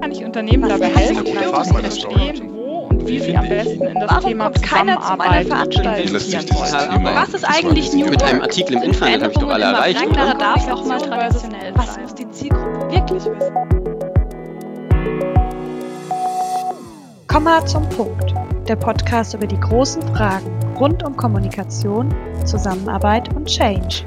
Kann ich Unternehmen dabei helfen, zu verstehen, wo und wie sie am besten in das Warum Thema Zusammenarbeit dieses wollen? Thema Was ist eigentlich New mit einem Artikel im Internet habe ich doch alle erreicht, oder? darf auch mal traditionell Was muss die Zielgruppe wirklich wissen? Komma zum Punkt. Der Podcast über die großen Fragen rund um Kommunikation, Zusammenarbeit und Change.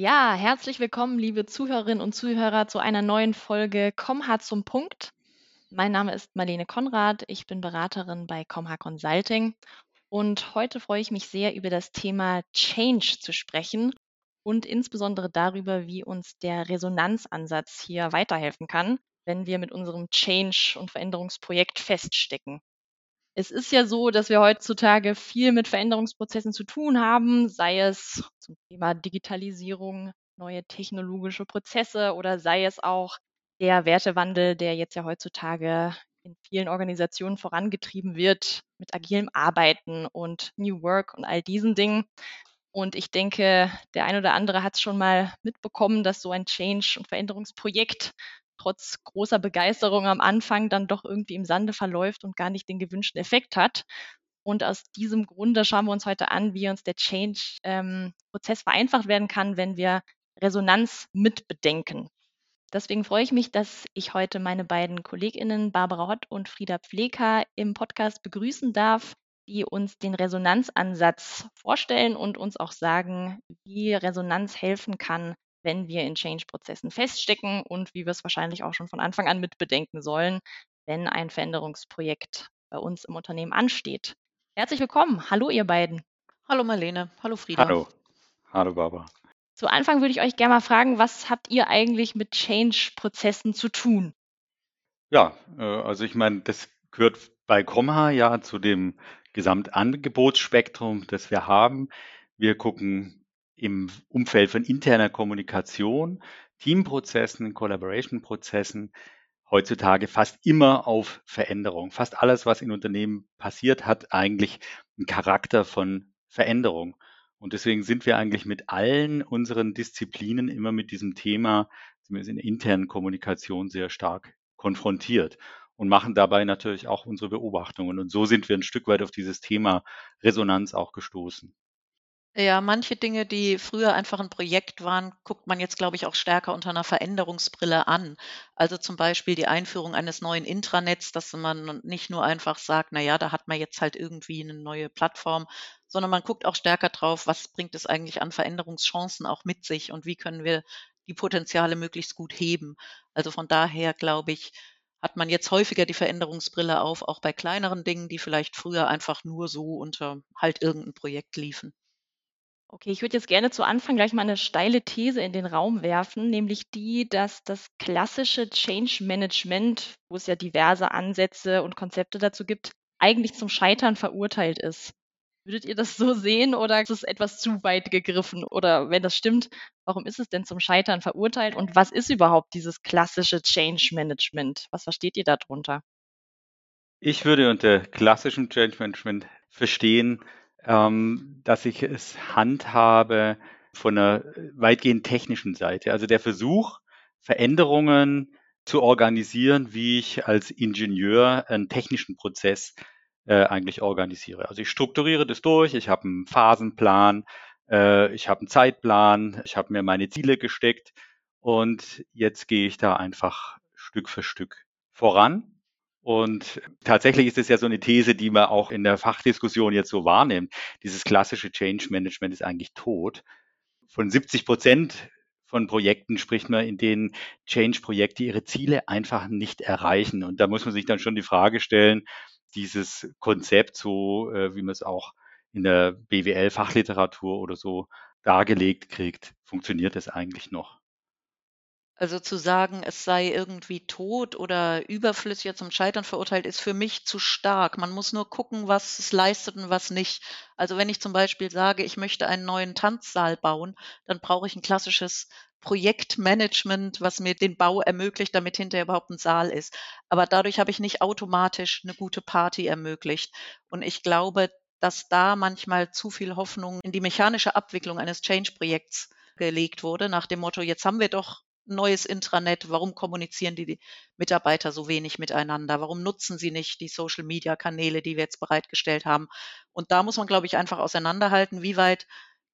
Ja, herzlich willkommen, liebe Zuhörerinnen und Zuhörer, zu einer neuen Folge Komm hart zum Punkt. Mein Name ist Marlene Konrad, ich bin Beraterin bei Comha Consulting und heute freue ich mich sehr, über das Thema Change zu sprechen und insbesondere darüber, wie uns der Resonanzansatz hier weiterhelfen kann, wenn wir mit unserem Change- und Veränderungsprojekt feststecken. Es ist ja so, dass wir heutzutage viel mit Veränderungsprozessen zu tun haben, sei es zum Thema Digitalisierung, neue technologische Prozesse oder sei es auch der Wertewandel, der jetzt ja heutzutage in vielen Organisationen vorangetrieben wird mit agilem Arbeiten und New Work und all diesen Dingen. Und ich denke, der ein oder andere hat es schon mal mitbekommen, dass so ein Change- und Veränderungsprojekt trotz großer Begeisterung am Anfang dann doch irgendwie im Sande verläuft und gar nicht den gewünschten Effekt hat. Und aus diesem Grunde schauen wir uns heute an, wie uns der Change-Prozess vereinfacht werden kann, wenn wir Resonanz mitbedenken. Deswegen freue ich mich, dass ich heute meine beiden KollegInnen Barbara Hott und Frieda Pfleker im Podcast begrüßen darf, die uns den Resonanzansatz vorstellen und uns auch sagen, wie Resonanz helfen kann, wenn wir in Change-Prozessen feststecken und wie wir es wahrscheinlich auch schon von Anfang an mitbedenken sollen, wenn ein Veränderungsprojekt bei uns im Unternehmen ansteht. Herzlich willkommen. Hallo, ihr beiden. Hallo Marlene, hallo Frieda. Hallo. Hallo Barbara. Zu Anfang würde ich euch gerne mal fragen, was habt ihr eigentlich mit Change-Prozessen zu tun? Ja, äh, also ich meine, das gehört bei Comha ja zu dem Gesamtangebotsspektrum, das wir haben. Wir gucken im Umfeld von interner Kommunikation, Teamprozessen, Collaboration-Prozessen heutzutage fast immer auf Veränderung. Fast alles, was in Unternehmen passiert, hat eigentlich einen Charakter von Veränderung. Und deswegen sind wir eigentlich mit allen unseren Disziplinen immer mit diesem Thema, zumindest in der internen Kommunikation, sehr stark konfrontiert und machen dabei natürlich auch unsere Beobachtungen. Und so sind wir ein Stück weit auf dieses Thema Resonanz auch gestoßen. Ja, manche Dinge, die früher einfach ein Projekt waren, guckt man jetzt, glaube ich, auch stärker unter einer Veränderungsbrille an. Also zum Beispiel die Einführung eines neuen Intranets, dass man nicht nur einfach sagt, na ja, da hat man jetzt halt irgendwie eine neue Plattform, sondern man guckt auch stärker drauf, was bringt es eigentlich an Veränderungschancen auch mit sich und wie können wir die Potenziale möglichst gut heben. Also von daher, glaube ich, hat man jetzt häufiger die Veränderungsbrille auf, auch bei kleineren Dingen, die vielleicht früher einfach nur so unter halt irgendein Projekt liefen. Okay, ich würde jetzt gerne zu Anfang gleich mal eine steile These in den Raum werfen, nämlich die, dass das klassische Change Management, wo es ja diverse Ansätze und Konzepte dazu gibt, eigentlich zum Scheitern verurteilt ist. Würdet ihr das so sehen oder ist es etwas zu weit gegriffen? Oder wenn das stimmt, warum ist es denn zum Scheitern verurteilt? Und was ist überhaupt dieses klassische Change Management? Was versteht ihr darunter? Ich würde unter klassischem Change Management verstehen, ähm, dass ich es handhabe von einer weitgehend technischen Seite. Also der Versuch, Veränderungen zu organisieren, wie ich als Ingenieur einen technischen Prozess äh, eigentlich organisiere. Also ich strukturiere das durch, ich habe einen Phasenplan, äh, ich habe einen Zeitplan, ich habe mir meine Ziele gesteckt und jetzt gehe ich da einfach Stück für Stück voran. Und tatsächlich ist es ja so eine These, die man auch in der Fachdiskussion jetzt so wahrnimmt. Dieses klassische Change Management ist eigentlich tot. Von 70 Prozent von Projekten spricht man, in denen Change-Projekte ihre Ziele einfach nicht erreichen. Und da muss man sich dann schon die Frage stellen, dieses Konzept, so äh, wie man es auch in der BWL-Fachliteratur oder so dargelegt kriegt, funktioniert das eigentlich noch? Also zu sagen, es sei irgendwie tot oder überflüssig zum Scheitern verurteilt, ist für mich zu stark. Man muss nur gucken, was es leistet und was nicht. Also wenn ich zum Beispiel sage, ich möchte einen neuen Tanzsaal bauen, dann brauche ich ein klassisches Projektmanagement, was mir den Bau ermöglicht, damit hinterher überhaupt ein Saal ist. Aber dadurch habe ich nicht automatisch eine gute Party ermöglicht. Und ich glaube, dass da manchmal zu viel Hoffnung in die mechanische Abwicklung eines Change-Projekts gelegt wurde, nach dem Motto, jetzt haben wir doch neues Intranet? Warum kommunizieren die Mitarbeiter so wenig miteinander? Warum nutzen sie nicht die Social-Media-Kanäle, die wir jetzt bereitgestellt haben? Und da muss man, glaube ich, einfach auseinanderhalten, wie weit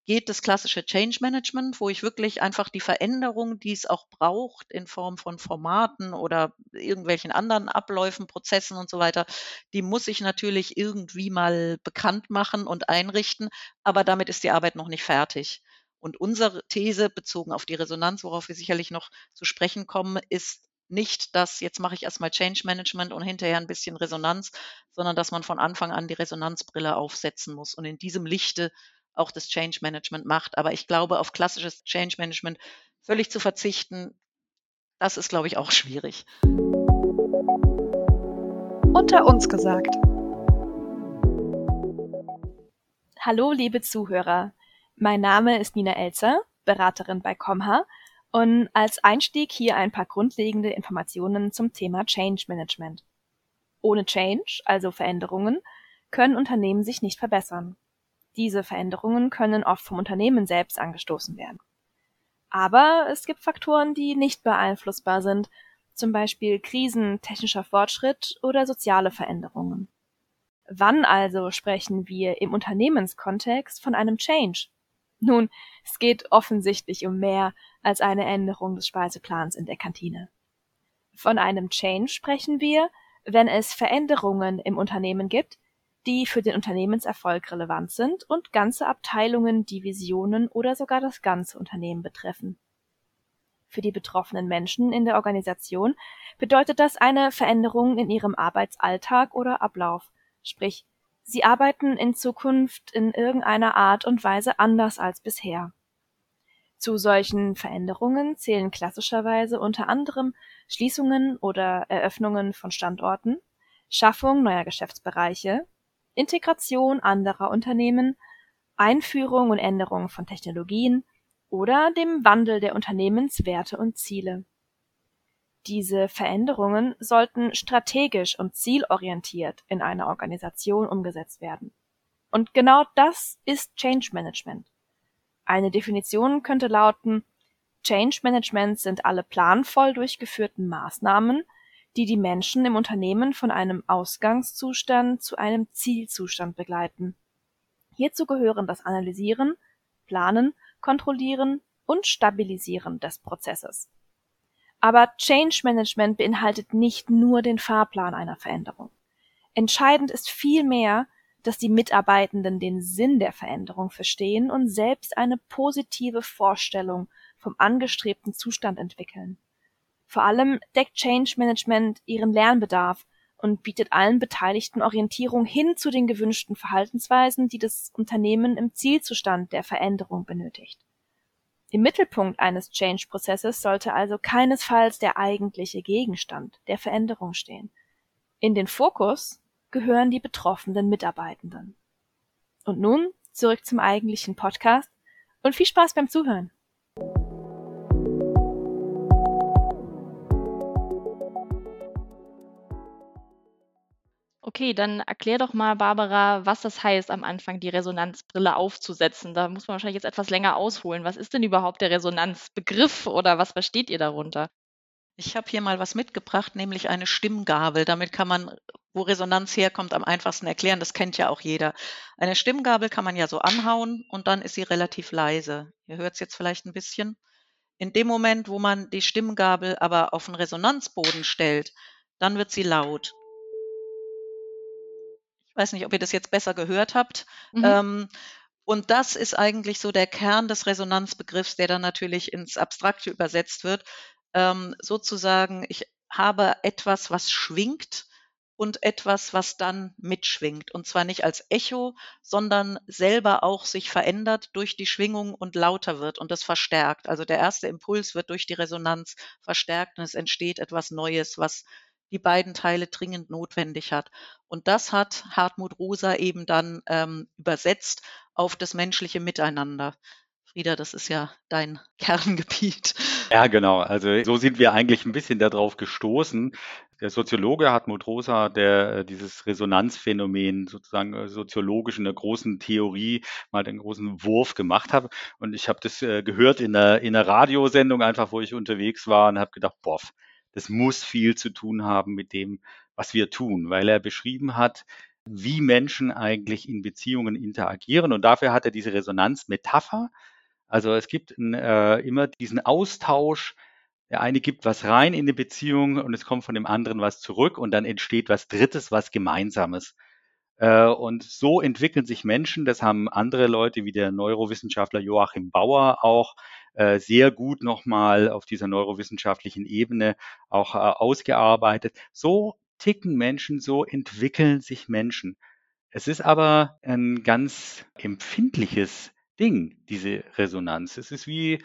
geht das klassische Change Management, wo ich wirklich einfach die Veränderung, die es auch braucht in Form von Formaten oder irgendwelchen anderen Abläufen, Prozessen und so weiter, die muss ich natürlich irgendwie mal bekannt machen und einrichten, aber damit ist die Arbeit noch nicht fertig. Und unsere These bezogen auf die Resonanz, worauf wir sicherlich noch zu sprechen kommen, ist nicht, dass jetzt mache ich erstmal Change Management und hinterher ein bisschen Resonanz, sondern dass man von Anfang an die Resonanzbrille aufsetzen muss und in diesem Lichte auch das Change Management macht. Aber ich glaube, auf klassisches Change Management völlig zu verzichten, das ist, glaube ich, auch schwierig. Unter uns gesagt. Hallo, liebe Zuhörer. Mein Name ist Nina Elzer, Beraterin bei Comha und als Einstieg hier ein paar grundlegende Informationen zum Thema Change Management. Ohne Change, also Veränderungen, können Unternehmen sich nicht verbessern. Diese Veränderungen können oft vom Unternehmen selbst angestoßen werden. Aber es gibt Faktoren, die nicht beeinflussbar sind, zum Beispiel Krisen, technischer Fortschritt oder soziale Veränderungen. Wann also sprechen wir im Unternehmenskontext von einem Change? Nun, es geht offensichtlich um mehr als eine Änderung des Speiseplans in der Kantine. Von einem Change sprechen wir, wenn es Veränderungen im Unternehmen gibt, die für den Unternehmenserfolg relevant sind und ganze Abteilungen, Divisionen oder sogar das ganze Unternehmen betreffen. Für die betroffenen Menschen in der Organisation bedeutet das eine Veränderung in ihrem Arbeitsalltag oder Ablauf, sprich, sie arbeiten in Zukunft in irgendeiner Art und Weise anders als bisher. Zu solchen Veränderungen zählen klassischerweise unter anderem Schließungen oder Eröffnungen von Standorten, Schaffung neuer Geschäftsbereiche, Integration anderer Unternehmen, Einführung und Änderung von Technologien oder dem Wandel der Unternehmenswerte und Ziele. Diese Veränderungen sollten strategisch und zielorientiert in einer Organisation umgesetzt werden. Und genau das ist Change Management. Eine Definition könnte lauten, Change Management sind alle planvoll durchgeführten Maßnahmen, die die Menschen im Unternehmen von einem Ausgangszustand zu einem Zielzustand begleiten. Hierzu gehören das Analysieren, Planen, Kontrollieren und Stabilisieren des Prozesses. Aber Change Management beinhaltet nicht nur den Fahrplan einer Veränderung. Entscheidend ist vielmehr, dass die Mitarbeitenden den Sinn der Veränderung verstehen und selbst eine positive Vorstellung vom angestrebten Zustand entwickeln. Vor allem deckt Change Management ihren Lernbedarf und bietet allen Beteiligten Orientierung hin zu den gewünschten Verhaltensweisen, die das Unternehmen im Zielzustand der Veränderung benötigt. Im Mittelpunkt eines Change-Prozesses sollte also keinesfalls der eigentliche Gegenstand der Veränderung stehen. In den Fokus gehören die betroffenen Mitarbeitenden. Und nun zurück zum eigentlichen Podcast und viel Spaß beim Zuhören. Okay, dann erklär doch mal, Barbara, was das heißt, am Anfang die Resonanzbrille aufzusetzen. Da muss man wahrscheinlich jetzt etwas länger ausholen. Was ist denn überhaupt der Resonanzbegriff oder was versteht ihr darunter? Ich habe hier mal was mitgebracht, nämlich eine Stimmgabel. Damit kann man, wo Resonanz herkommt, am einfachsten erklären. Das kennt ja auch jeder. Eine Stimmgabel kann man ja so anhauen und dann ist sie relativ leise. Ihr hört es jetzt vielleicht ein bisschen. In dem Moment, wo man die Stimmgabel aber auf den Resonanzboden stellt, dann wird sie laut weiß nicht, ob ihr das jetzt besser gehört habt. Mhm. Ähm, und das ist eigentlich so der Kern des Resonanzbegriffs, der dann natürlich ins Abstrakte übersetzt wird. Ähm, sozusagen, ich habe etwas, was schwingt und etwas, was dann mitschwingt. Und zwar nicht als Echo, sondern selber auch sich verändert durch die Schwingung und lauter wird und das verstärkt. Also der erste Impuls wird durch die Resonanz verstärkt und es entsteht etwas Neues, was die beiden Teile dringend notwendig hat. Und das hat Hartmut Rosa eben dann ähm, übersetzt auf das menschliche Miteinander. Frieda, das ist ja dein Kerngebiet. Ja, genau. Also so sind wir eigentlich ein bisschen darauf gestoßen. Der Soziologe Hartmut Rosa, der äh, dieses Resonanzphänomen sozusagen äh, soziologisch in der großen Theorie mal den großen Wurf gemacht hat. Und ich habe das äh, gehört in einer, in einer Radiosendung einfach, wo ich unterwegs war und habe gedacht, boah, das muss viel zu tun haben mit dem, was wir tun, weil er beschrieben hat, wie Menschen eigentlich in Beziehungen interagieren. Und dafür hat er diese Resonanzmetapher also es gibt äh, immer diesen Austausch. Der eine gibt was rein in eine Beziehung und es kommt von dem anderen was zurück und dann entsteht was Drittes, was Gemeinsames. Äh, und so entwickeln sich Menschen. Das haben andere Leute wie der Neurowissenschaftler Joachim Bauer auch äh, sehr gut nochmal auf dieser neurowissenschaftlichen Ebene auch äh, ausgearbeitet. So ticken Menschen, so entwickeln sich Menschen. Es ist aber ein ganz empfindliches Ding, diese Resonanz. Es ist wie,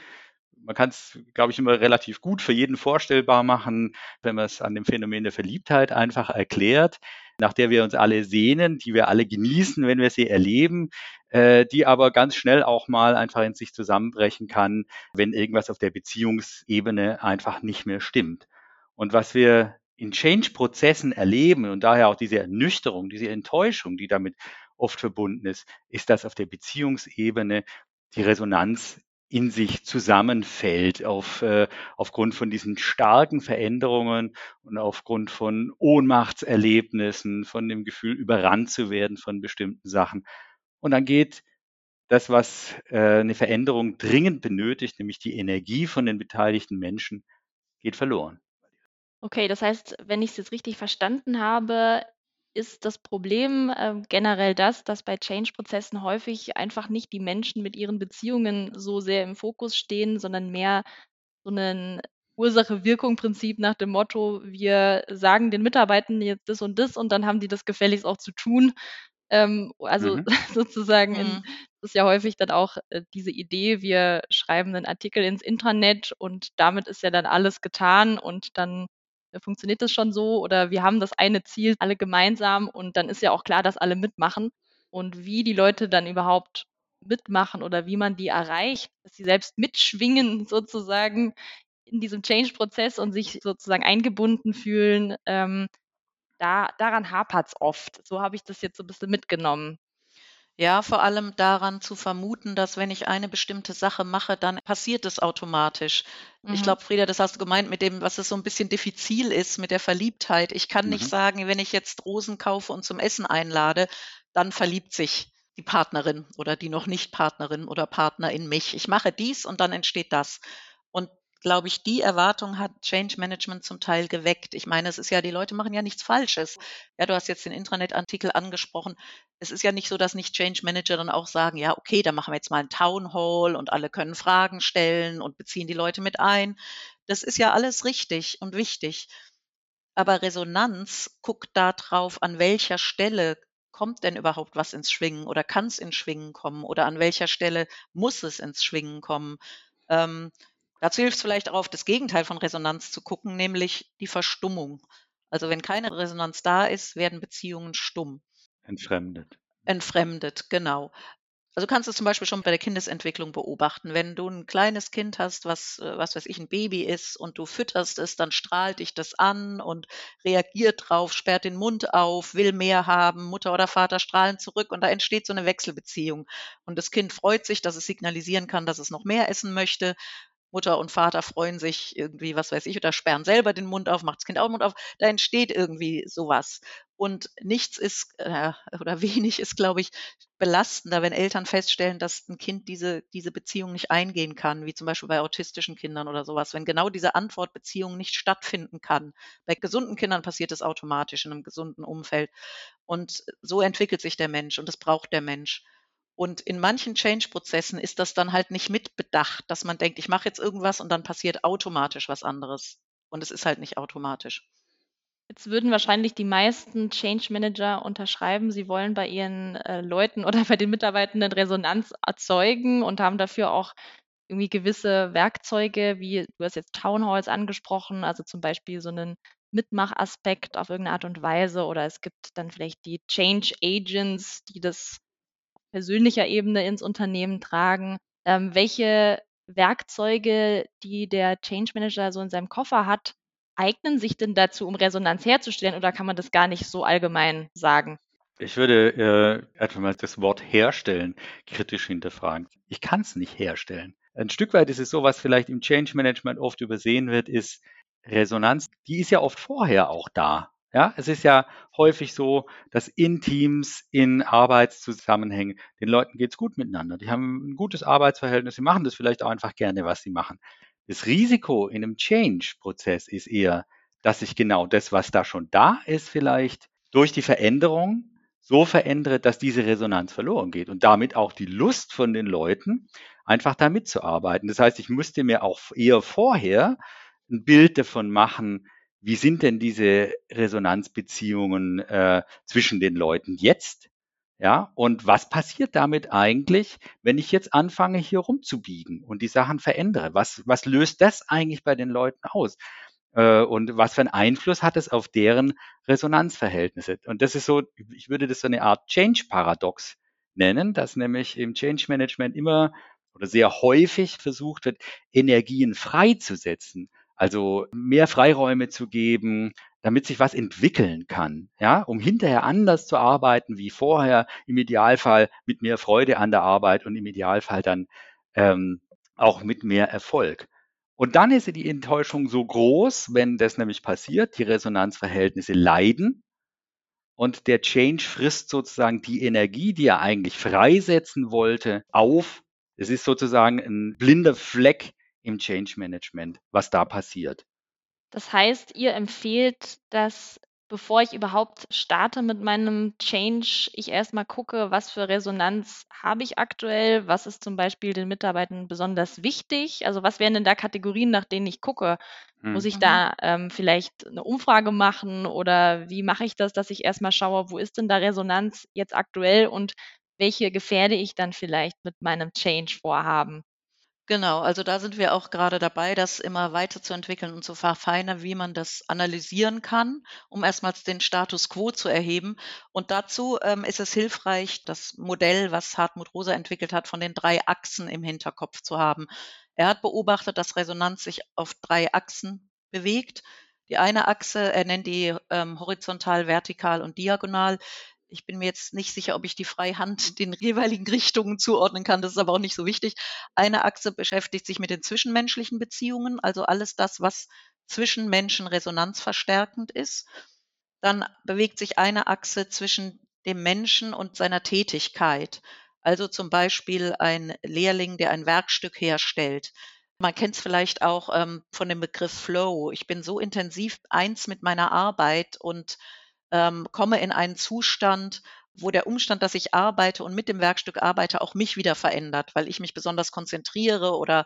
man kann es, glaube ich, immer relativ gut für jeden vorstellbar machen, wenn man es an dem Phänomen der Verliebtheit einfach erklärt, nach der wir uns alle sehnen, die wir alle genießen, wenn wir sie erleben, äh, die aber ganz schnell auch mal einfach in sich zusammenbrechen kann, wenn irgendwas auf der Beziehungsebene einfach nicht mehr stimmt. Und was wir in Change-Prozessen erleben und daher auch diese Ernüchterung, diese Enttäuschung, die damit oft verbunden ist, ist, dass auf der Beziehungsebene die Resonanz in sich zusammenfällt auf, äh, aufgrund von diesen starken Veränderungen und aufgrund von Ohnmachtserlebnissen, von dem Gefühl, überrannt zu werden von bestimmten Sachen. Und dann geht das, was äh, eine Veränderung dringend benötigt, nämlich die Energie von den beteiligten Menschen, geht verloren. Okay, das heißt, wenn ich es jetzt richtig verstanden habe, ist das Problem äh, generell das, dass bei Change-Prozessen häufig einfach nicht die Menschen mit ihren Beziehungen so sehr im Fokus stehen, sondern mehr so ein Ursache-Wirkung-Prinzip nach dem Motto, wir sagen den Mitarbeitern jetzt das und das und dann haben die das gefälligst auch zu tun. Ähm, also mhm. sozusagen, in, mhm. das ist ja häufig dann auch äh, diese Idee, wir schreiben einen Artikel ins Intranet und damit ist ja dann alles getan und dann funktioniert das schon so oder wir haben das eine Ziel alle gemeinsam und dann ist ja auch klar, dass alle mitmachen. Und wie die Leute dann überhaupt mitmachen oder wie man die erreicht, dass sie selbst mitschwingen sozusagen in diesem Change-Prozess und sich sozusagen eingebunden fühlen, ähm, da, daran hapert es oft. So habe ich das jetzt so ein bisschen mitgenommen. Ja, vor allem daran zu vermuten, dass wenn ich eine bestimmte Sache mache, dann passiert es automatisch. Ich mhm. glaube, Frieda, das hast du gemeint mit dem, was es so ein bisschen diffizil ist mit der Verliebtheit. Ich kann nicht mhm. sagen, wenn ich jetzt Rosen kaufe und zum Essen einlade, dann verliebt sich die Partnerin oder die noch nicht Partnerin oder Partner in mich. Ich mache dies und dann entsteht das. Und glaube ich, die Erwartung hat Change Management zum Teil geweckt. Ich meine, es ist ja, die Leute machen ja nichts Falsches. Ja, du hast jetzt den Intranet-Artikel angesprochen. Es ist ja nicht so, dass nicht Change Manager dann auch sagen, ja, okay, dann machen wir jetzt mal ein Town Hall und alle können Fragen stellen und beziehen die Leute mit ein. Das ist ja alles richtig und wichtig. Aber Resonanz guckt darauf, an welcher Stelle kommt denn überhaupt was ins Schwingen oder kann es ins Schwingen kommen oder an welcher Stelle muss es ins Schwingen kommen. Ähm, Dazu hilft es vielleicht auch auf das Gegenteil von Resonanz zu gucken, nämlich die Verstummung. Also wenn keine Resonanz da ist, werden Beziehungen stumm. Entfremdet. Entfremdet, genau. Also kannst du zum Beispiel schon bei der Kindesentwicklung beobachten. Wenn du ein kleines Kind hast, was, äh, was weiß ich, ein Baby ist und du fütterst es, dann strahlt dich das an und reagiert drauf, sperrt den Mund auf, will mehr haben, Mutter oder Vater strahlen zurück und da entsteht so eine Wechselbeziehung. Und das Kind freut sich, dass es signalisieren kann, dass es noch mehr essen möchte. Mutter und Vater freuen sich irgendwie, was weiß ich, oder sperren selber den Mund auf, macht das Kind auch den Mund auf. Da entsteht irgendwie sowas. Und nichts ist äh, oder wenig ist, glaube ich, belastender, wenn Eltern feststellen, dass ein Kind diese, diese Beziehung nicht eingehen kann, wie zum Beispiel bei autistischen Kindern oder sowas. Wenn genau diese Antwortbeziehung nicht stattfinden kann. Bei gesunden Kindern passiert es automatisch in einem gesunden Umfeld. Und so entwickelt sich der Mensch und das braucht der Mensch. Und in manchen Change-Prozessen ist das dann halt nicht mitbedacht, dass man denkt, ich mache jetzt irgendwas und dann passiert automatisch was anderes. Und es ist halt nicht automatisch. Jetzt würden wahrscheinlich die meisten Change Manager unterschreiben, sie wollen bei ihren äh, Leuten oder bei den Mitarbeitenden Resonanz erzeugen und haben dafür auch irgendwie gewisse Werkzeuge, wie du hast jetzt Town Halls angesprochen, also zum Beispiel so einen Mitmachaspekt auf irgendeine Art und Weise oder es gibt dann vielleicht die Change Agents, die das persönlicher Ebene ins Unternehmen tragen. Ähm, welche Werkzeuge, die der Change Manager so in seinem Koffer hat, eignen sich denn dazu, um Resonanz herzustellen oder kann man das gar nicht so allgemein sagen? Ich würde äh, einfach mal das Wort herstellen kritisch hinterfragen. Ich kann es nicht herstellen. Ein Stück weit ist es so, was vielleicht im Change Management oft übersehen wird, ist Resonanz. Die ist ja oft vorher auch da. Ja, es ist ja häufig so, dass in Teams, in Arbeitszusammenhängen, den Leuten geht's gut miteinander. Die haben ein gutes Arbeitsverhältnis, sie machen das vielleicht auch einfach gerne, was sie machen. Das Risiko in einem Change-Prozess ist eher, dass sich genau das, was da schon da ist, vielleicht durch die Veränderung so verändert, dass diese Resonanz verloren geht und damit auch die Lust von den Leuten, einfach da mitzuarbeiten. Das heißt, ich müsste mir auch eher vorher ein Bild davon machen, wie sind denn diese Resonanzbeziehungen äh, zwischen den Leuten jetzt? Ja, und was passiert damit eigentlich, wenn ich jetzt anfange, hier rumzubiegen und die Sachen verändere? Was, was löst das eigentlich bei den Leuten aus? Äh, und was für einen Einfluss hat es auf deren Resonanzverhältnisse? Und das ist so, ich würde das so eine Art Change-Paradox nennen, dass nämlich im Change Management immer oder sehr häufig versucht wird, Energien freizusetzen. Also mehr Freiräume zu geben, damit sich was entwickeln kann, ja, um hinterher anders zu arbeiten wie vorher, im Idealfall mit mehr Freude an der Arbeit und im Idealfall dann ähm, auch mit mehr Erfolg. Und dann ist die Enttäuschung so groß, wenn das nämlich passiert, die Resonanzverhältnisse leiden und der Change frisst sozusagen die Energie, die er eigentlich freisetzen wollte, auf. Es ist sozusagen ein blinder Fleck im Change Management, was da passiert. Das heißt, ihr empfehlt, dass bevor ich überhaupt starte mit meinem Change, ich erstmal gucke, was für Resonanz habe ich aktuell, was ist zum Beispiel den Mitarbeitern besonders wichtig, also was wären denn da Kategorien, nach denen ich gucke? Hm. Muss ich mhm. da ähm, vielleicht eine Umfrage machen oder wie mache ich das, dass ich erstmal schaue, wo ist denn da Resonanz jetzt aktuell und welche gefährde ich dann vielleicht mit meinem Change-Vorhaben? Genau, also da sind wir auch gerade dabei, das immer weiterzuentwickeln und zu verfeinern, wie man das analysieren kann, um erstmals den Status quo zu erheben. Und dazu ähm, ist es hilfreich, das Modell, was Hartmut Rosa entwickelt hat, von den drei Achsen im Hinterkopf zu haben. Er hat beobachtet, dass Resonanz sich auf drei Achsen bewegt. Die eine Achse, er nennt die ähm, horizontal, vertikal und diagonal, ich bin mir jetzt nicht sicher, ob ich die Freihand den jeweiligen Richtungen zuordnen kann. Das ist aber auch nicht so wichtig. Eine Achse beschäftigt sich mit den zwischenmenschlichen Beziehungen, also alles das, was zwischen Menschen resonanzverstärkend ist. Dann bewegt sich eine Achse zwischen dem Menschen und seiner Tätigkeit. Also zum Beispiel ein Lehrling, der ein Werkstück herstellt. Man kennt es vielleicht auch ähm, von dem Begriff Flow. Ich bin so intensiv eins mit meiner Arbeit und ähm, komme in einen Zustand, wo der Umstand, dass ich arbeite und mit dem Werkstück arbeite, auch mich wieder verändert, weil ich mich besonders konzentriere oder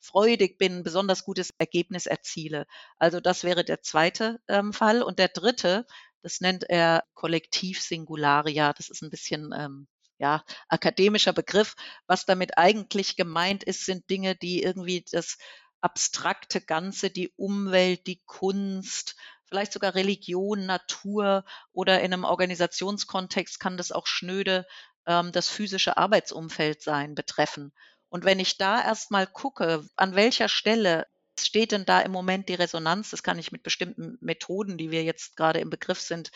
freudig bin, besonders gutes Ergebnis erziele. Also das wäre der zweite ähm, Fall. Und der dritte, das nennt er Kollektiv-Singularia. Das ist ein bisschen ähm, ja, akademischer Begriff. Was damit eigentlich gemeint ist, sind Dinge, die irgendwie das abstrakte Ganze, die Umwelt, die Kunst, vielleicht sogar Religion, Natur oder in einem Organisationskontext kann das auch schnöde ähm, das physische Arbeitsumfeld sein betreffen. Und wenn ich da erstmal gucke, an welcher Stelle steht denn da im Moment die Resonanz, das kann ich mit bestimmten Methoden, die wir jetzt gerade im Begriff sind,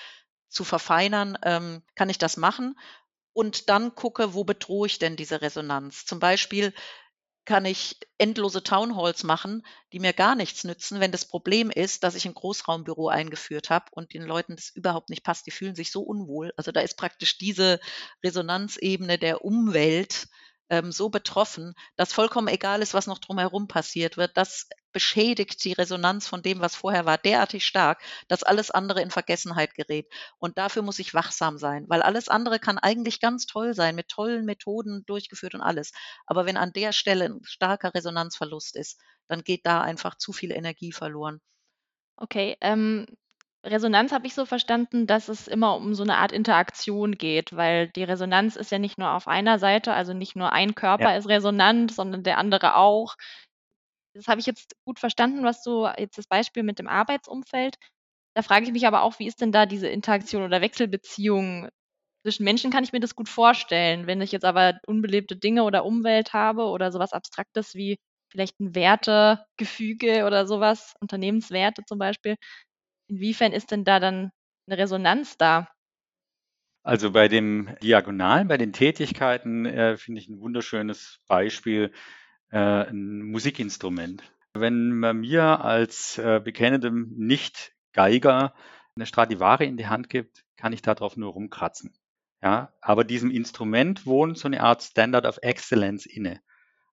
zu verfeinern, ähm, kann ich das machen und dann gucke, wo bedrohe ich denn diese Resonanz? Zum Beispiel kann ich endlose Townhalls machen, die mir gar nichts nützen, wenn das Problem ist, dass ich ein Großraumbüro eingeführt habe und den Leuten das überhaupt nicht passt. Die fühlen sich so unwohl. Also da ist praktisch diese Resonanzebene der Umwelt ähm, so betroffen, dass vollkommen egal ist, was noch drumherum passiert wird. Das beschädigt die Resonanz von dem, was vorher war, derartig stark, dass alles andere in Vergessenheit gerät. Und dafür muss ich wachsam sein, weil alles andere kann eigentlich ganz toll sein, mit tollen Methoden durchgeführt und alles. Aber wenn an der Stelle ein starker Resonanzverlust ist, dann geht da einfach zu viel Energie verloren. Okay, ähm, Resonanz habe ich so verstanden, dass es immer um so eine Art Interaktion geht, weil die Resonanz ist ja nicht nur auf einer Seite, also nicht nur ein Körper Ja. ist resonant, sondern der andere auch. Das habe ich jetzt gut verstanden, was du jetzt das Beispiel mit dem Arbeitsumfeld. Da frage ich mich aber auch, wie ist denn da diese Interaktion oder Wechselbeziehung zwischen Menschen kann ich mir das gut vorstellen. Wenn ich jetzt aber unbelebte Dinge oder Umwelt habe oder sowas Abstraktes wie vielleicht ein Wertegefüge oder sowas, Unternehmenswerte zum Beispiel. Inwiefern ist denn da dann eine Resonanz da? Also bei dem Diagonalen, bei den Tätigkeiten äh, finde ich ein wunderschönes Beispiel äh, ein Musikinstrument. Wenn man mir als äh, bekennendem Nicht-Geiger eine Stradivari in die Hand gibt, kann ich darauf nur rumkratzen. Ja, aber diesem Instrument wohnt so eine Art Standard of Excellence inne.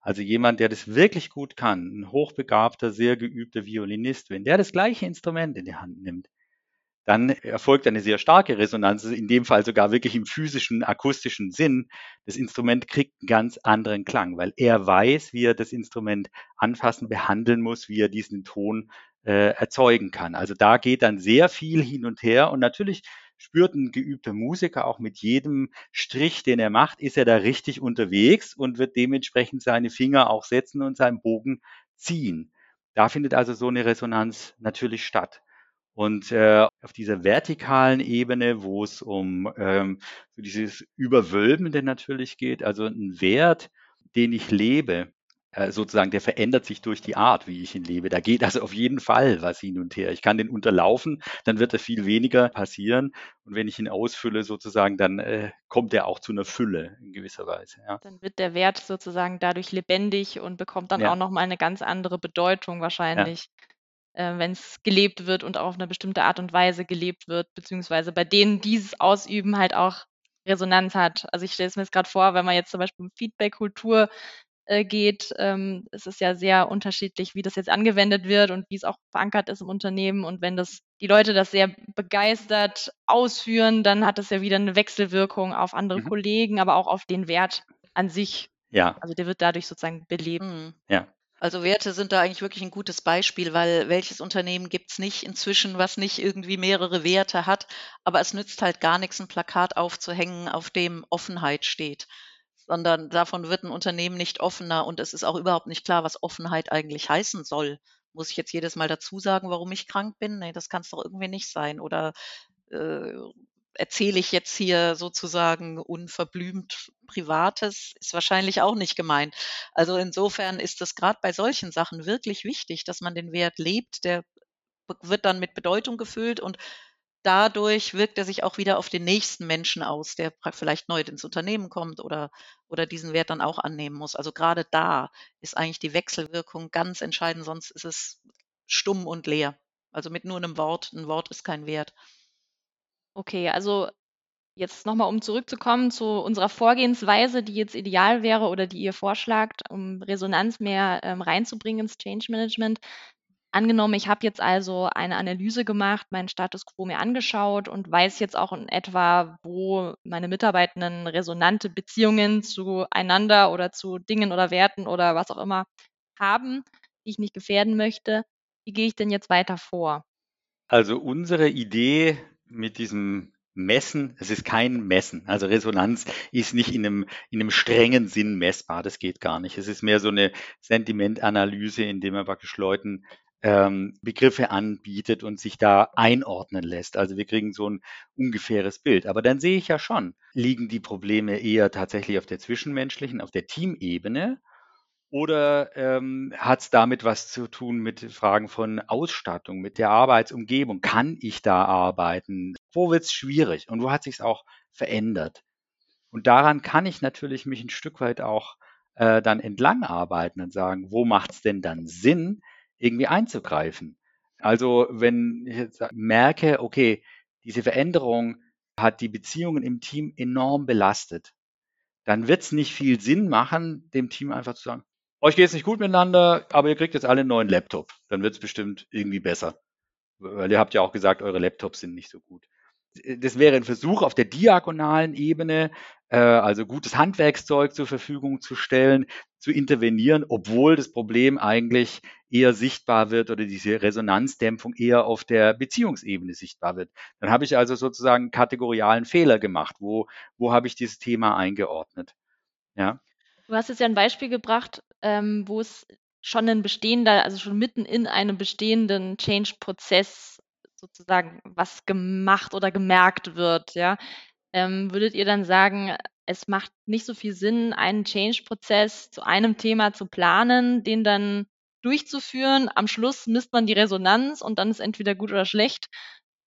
Also jemand, der das wirklich gut kann, ein hochbegabter, sehr geübter Violinist, wenn der das gleiche Instrument in die Hand nimmt, dann erfolgt eine sehr starke Resonanz, in dem Fall sogar wirklich im physischen, akustischen Sinn. Das Instrument kriegt einen ganz anderen Klang, weil er weiß, wie er das Instrument anfassen, behandeln muss, wie er diesen Ton äh, erzeugen kann. Also da geht dann sehr viel hin und her und natürlich spürt ein geübter Musiker auch mit jedem Strich, den er macht, ist er da richtig unterwegs und wird dementsprechend seine Finger auch setzen und seinen Bogen ziehen. Da findet also so eine Resonanz natürlich statt. Und äh, auf dieser vertikalen Ebene, wo es um ähm, so dieses Überwölbende natürlich geht, also ein Wert, den ich lebe, äh, sozusagen, der verändert sich durch die Art, wie ich ihn lebe. Da geht also auf jeden Fall was hin und her. Ich kann den unterlaufen, dann wird da viel weniger passieren. Und wenn ich ihn ausfülle, sozusagen, dann äh, kommt er auch zu einer Fülle in gewisser Weise. Ja. Dann wird der Wert sozusagen dadurch lebendig und bekommt dann ja. auch nochmal eine ganz andere Bedeutung wahrscheinlich. Ja äh, wenn es gelebt wird und auf eine bestimmte Art und Weise gelebt wird, beziehungsweise bei denen dieses Ausüben halt auch Resonanz hat. Also ich stelle es mir jetzt gerade vor, wenn man jetzt zum Beispiel um Feedback-Kultur äh, geht, ähm, es ist ja sehr unterschiedlich, wie das jetzt angewendet wird und wie es auch verankert ist im Unternehmen. Und wenn das die Leute das sehr begeistert ausführen, dann hat das ja wieder eine Wechselwirkung auf andere mhm. Kollegen, aber auch auf den Wert an sich. Ja. Also der wird dadurch sozusagen belebt. Mhm. Ja. Also Werte sind da eigentlich wirklich ein gutes Beispiel, weil welches Unternehmen gibt's nicht inzwischen, was nicht irgendwie mehrere Werte hat, aber es nützt halt gar nichts, ein Plakat aufzuhängen, auf dem Offenheit steht, sondern davon wird ein Unternehmen nicht offener und es ist auch überhaupt nicht klar, was Offenheit eigentlich heißen soll. Muss ich jetzt jedes Mal dazu sagen, warum ich krank bin? Nee, das kann es doch irgendwie nicht sein. Oder äh, erzähle ich jetzt hier sozusagen unverblümt Privates, ist wahrscheinlich auch nicht gemeint. Also insofern ist es gerade bei solchen Sachen wirklich wichtig, dass man den Wert lebt, der wird dann mit Bedeutung gefüllt und dadurch wirkt er sich auch wieder auf den nächsten Menschen aus, der vielleicht neu ins Unternehmen kommt oder, oder diesen Wert dann auch annehmen muss. Also gerade da ist eigentlich die Wechselwirkung ganz entscheidend, sonst ist es stumm und leer. Also mit nur einem Wort, ein Wort ist kein Wert. Okay, also jetzt nochmal, um zurückzukommen zu unserer Vorgehensweise, die jetzt ideal wäre oder die ihr vorschlagt, um Resonanz mehr ähm, reinzubringen ins Change Management. Angenommen, ich habe jetzt also eine Analyse gemacht, meinen Status quo mir angeschaut und weiß jetzt auch in etwa, wo meine Mitarbeitenden resonante Beziehungen zueinander oder zu Dingen oder Werten oder was auch immer haben, die ich nicht gefährden möchte. Wie gehe ich denn jetzt weiter vor? Also unsere Idee mit diesem Messen, es ist kein Messen. Also Resonanz ist nicht in einem, in einem strengen Sinn messbar. Das geht gar nicht. Es ist mehr so eine Sentimentanalyse, in dem man praktisch Leuten ähm, Begriffe anbietet und sich da einordnen lässt. Also wir kriegen so ein ungefähres Bild. Aber dann sehe ich ja schon, liegen die Probleme eher tatsächlich auf der zwischenmenschlichen, auf der Teamebene oder ähm, hat es damit was zu tun mit Fragen von Ausstattung, mit der Arbeitsumgebung? Kann ich da arbeiten? Wo wird es schwierig und wo hat sich auch verändert? Und daran kann ich natürlich mich ein Stück weit auch äh, dann entlang arbeiten und sagen, wo macht es denn dann Sinn, irgendwie einzugreifen? Also wenn ich jetzt merke, okay, diese Veränderung hat die Beziehungen im Team enorm belastet, dann wird es nicht viel Sinn machen, dem Team einfach zu sagen, euch geht es nicht gut miteinander, aber ihr kriegt jetzt alle einen neuen Laptop. Dann wird es bestimmt irgendwie besser. Weil ihr habt ja auch gesagt, eure Laptops sind nicht so gut. Das wäre ein Versuch auf der diagonalen Ebene, äh, also gutes Handwerkszeug zur Verfügung zu stellen, zu intervenieren, obwohl das Problem eigentlich eher sichtbar wird oder diese Resonanzdämpfung eher auf der Beziehungsebene sichtbar wird. Dann habe ich also sozusagen kategorialen Fehler gemacht. Wo, wo habe ich dieses Thema eingeordnet? Ja. Du hast jetzt ja ein Beispiel gebracht, ähm, wo es schon ein bestehender, also schon mitten in einem bestehenden Change-Prozess sozusagen was gemacht oder gemerkt wird, ja. Ähm, würdet ihr dann sagen, es macht nicht so viel Sinn, einen Change-Prozess zu einem Thema zu planen, den dann durchzuführen. Am Schluss misst man die Resonanz und dann ist entweder gut oder schlecht.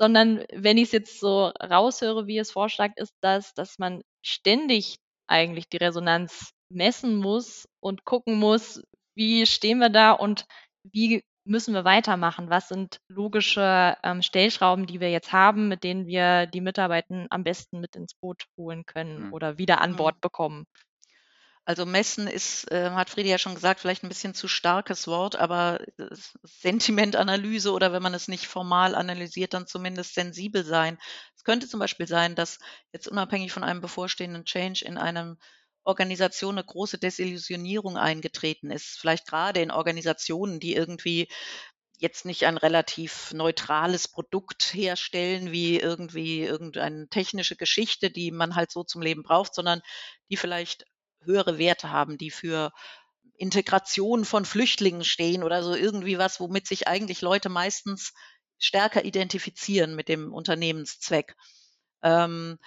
Sondern wenn ich es jetzt so raushöre, wie es vorschlägt, ist das, dass man ständig eigentlich die Resonanz messen muss und gucken muss, wie stehen wir da und wie müssen wir weitermachen? Was sind logische ähm, Stellschrauben, die wir jetzt haben, mit denen wir die Mitarbeiter am besten mit ins Boot holen können mhm. oder wieder an Bord mhm. bekommen? Also messen ist, äh, hat Friedi ja schon gesagt, vielleicht ein bisschen zu starkes Wort, aber Sentimentanalyse oder wenn man es nicht formal analysiert, dann zumindest sensibel sein. Es könnte zum Beispiel sein, dass jetzt unabhängig von einem bevorstehenden Change in einem Organisation eine große Desillusionierung eingetreten ist. Vielleicht gerade in Organisationen, die irgendwie jetzt nicht ein relativ neutrales Produkt herstellen, wie irgendwie irgendeine technische Geschichte, die man halt so zum Leben braucht, sondern die vielleicht höhere Werte haben, die für Integration von Flüchtlingen stehen oder so irgendwie was, womit sich eigentlich Leute meistens stärker identifizieren mit dem Unternehmenszweck. Ähm,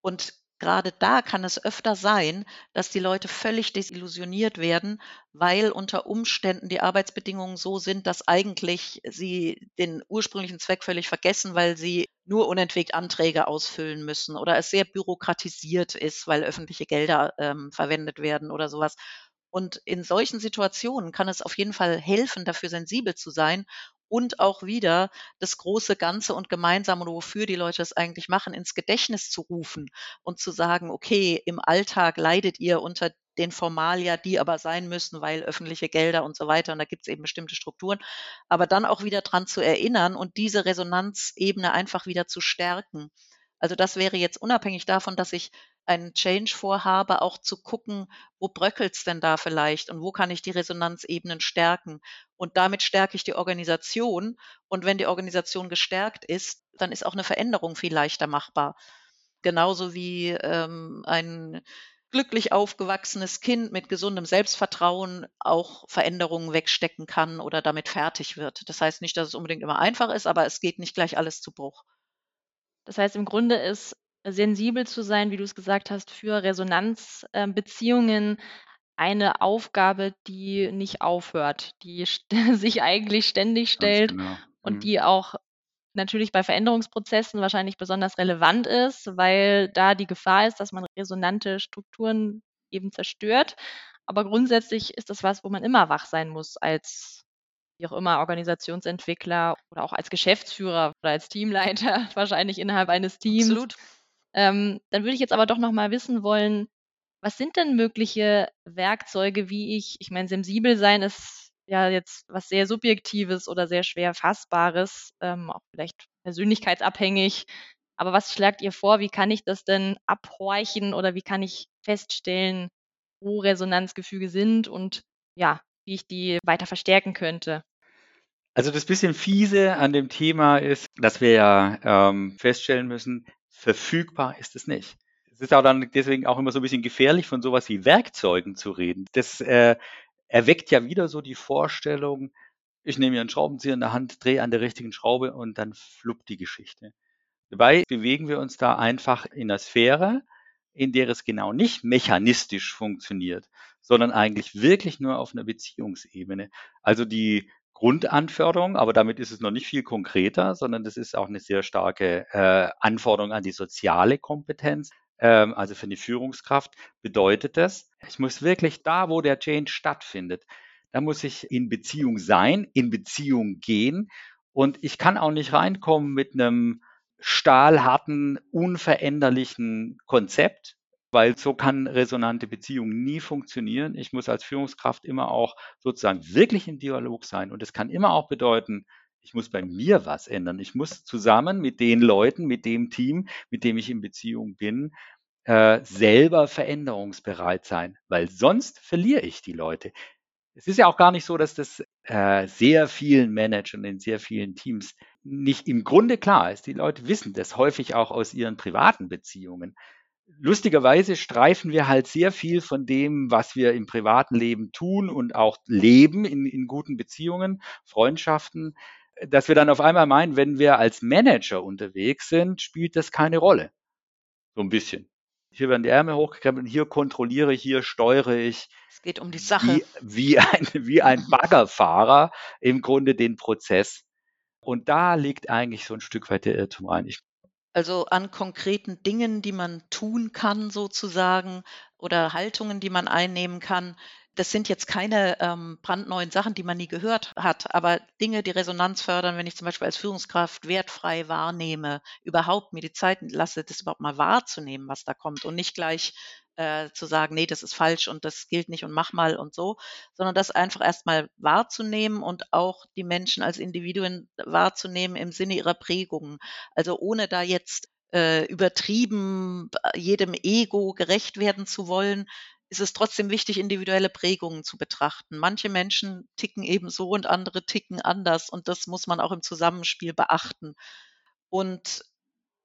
und gerade da kann es öfter sein, dass die Leute völlig desillusioniert werden, weil unter Umständen die Arbeitsbedingungen so sind, dass eigentlich sie den ursprünglichen Zweck völlig vergessen, weil sie nur unentwegt Anträge ausfüllen müssen oder es sehr bürokratisiert ist, weil öffentliche Gelder ähm, verwendet werden oder sowas. Und in solchen Situationen kann es auf jeden Fall helfen, dafür sensibel zu sein und auch wieder das große Ganze und Gemeinsame, wofür die Leute es eigentlich machen, ins Gedächtnis zu rufen und zu sagen, okay, im Alltag leidet ihr unter den Formalia, die aber sein müssen, weil öffentliche Gelder und so weiter. Und da gibt es eben bestimmte Strukturen. Aber dann auch wieder dran zu erinnern und diese Resonanzebene einfach wieder zu stärken. Also das wäre jetzt unabhängig davon, dass ich einen Change vorhabe, auch zu gucken, wo bröckelt's denn da vielleicht und wo kann ich die Resonanzebenen stärken. Und damit stärke ich die Organisation. Und wenn die Organisation gestärkt ist, dann ist auch eine Veränderung viel leichter machbar. Genauso wie ähm, ein glücklich aufgewachsenes Kind mit gesundem Selbstvertrauen auch Veränderungen wegstecken kann oder damit fertig wird. Das heißt nicht, dass es unbedingt immer einfach ist, aber es geht nicht gleich alles zu Bruch. Das heißt, im Grunde ist sensibel zu sein, wie du es gesagt hast, für Resonanzbeziehungen eine Aufgabe, die nicht aufhört, die sich eigentlich ständig stellt genau. und mhm. die auch natürlich bei Veränderungsprozessen wahrscheinlich besonders relevant ist, weil da die Gefahr ist, dass man resonante Strukturen eben zerstört. Aber grundsätzlich ist das was, wo man immer wach sein muss als wie auch immer Organisationsentwickler oder auch als Geschäftsführer oder als Teamleiter wahrscheinlich innerhalb eines Teams. Absolut. Ähm, dann würde ich jetzt aber doch noch mal wissen wollen, was sind denn mögliche Werkzeuge, wie ich, ich meine, sensibel sein ist ja jetzt was sehr Subjektives oder sehr schwer Fassbares, ähm, auch vielleicht persönlichkeitsabhängig. Aber was schlagt ihr vor? Wie kann ich das denn abhorchen oder wie kann ich feststellen, wo Resonanzgefüge sind und ja, wie ich die weiter verstärken könnte? Also das bisschen fiese an dem Thema ist, dass wir ja ähm, feststellen müssen, verfügbar ist es nicht. Es ist auch dann deswegen auch immer so ein bisschen gefährlich, von sowas wie Werkzeugen zu reden. Das äh, erweckt ja wieder so die Vorstellung, ich nehme mir einen Schraubenzieher in der Hand, drehe an der richtigen Schraube und dann fluppt die Geschichte. Dabei bewegen wir uns da einfach in der Sphäre, in der es genau nicht mechanistisch funktioniert, sondern eigentlich wirklich nur auf einer Beziehungsebene. Also die Grundanforderung, aber damit ist es noch nicht viel konkreter, sondern das ist auch eine sehr starke äh, Anforderung an die soziale Kompetenz. Ähm, also für die Führungskraft bedeutet das, ich muss wirklich da, wo der Change stattfindet, da muss ich in Beziehung sein, in Beziehung gehen und ich kann auch nicht reinkommen mit einem stahlharten, unveränderlichen Konzept, weil so kann resonante Beziehung nie funktionieren. Ich muss als Führungskraft immer auch sozusagen wirklich im Dialog sein. Und es kann immer auch bedeuten, ich muss bei mir was ändern. Ich muss zusammen mit den Leuten, mit dem Team, mit dem ich in Beziehung bin, äh, selber veränderungsbereit sein, weil sonst verliere ich die Leute. Es ist ja auch gar nicht so, dass das äh, sehr vielen Managern in sehr vielen Teams nicht im Grunde klar ist. Die Leute wissen das häufig auch aus ihren privaten Beziehungen lustigerweise streifen wir halt sehr viel von dem, was wir im privaten Leben tun und auch leben in, in guten Beziehungen, Freundschaften, dass wir dann auf einmal meinen, wenn wir als Manager unterwegs sind, spielt das keine Rolle. So ein bisschen. hier werden die Ärmel hochgekrempelt und hier kontrolliere ich, hier steuere ich. Es geht um die Sache. Wie, wie, ein, wie ein Baggerfahrer im Grunde den Prozess. Und da liegt eigentlich so ein Stück weit der Irrtum rein. Ich also an konkreten Dingen, die man tun kann sozusagen oder Haltungen, die man einnehmen kann. Das sind jetzt keine ähm, brandneuen Sachen, die man nie gehört hat, aber Dinge, die Resonanz fördern, wenn ich zum Beispiel als Führungskraft wertfrei wahrnehme, überhaupt mir die Zeit lasse, das überhaupt mal wahrzunehmen, was da kommt und nicht gleich äh, zu sagen, nee, das ist falsch und das gilt nicht und mach mal und so, sondern das einfach erstmal wahrzunehmen und auch die Menschen als Individuen wahrzunehmen im Sinne ihrer Prägungen. Also ohne da jetzt äh, übertrieben äh, jedem Ego gerecht werden zu wollen, ist es trotzdem wichtig, individuelle Prägungen zu betrachten. Manche Menschen ticken eben so und andere ticken anders und das muss man auch im Zusammenspiel beachten. Und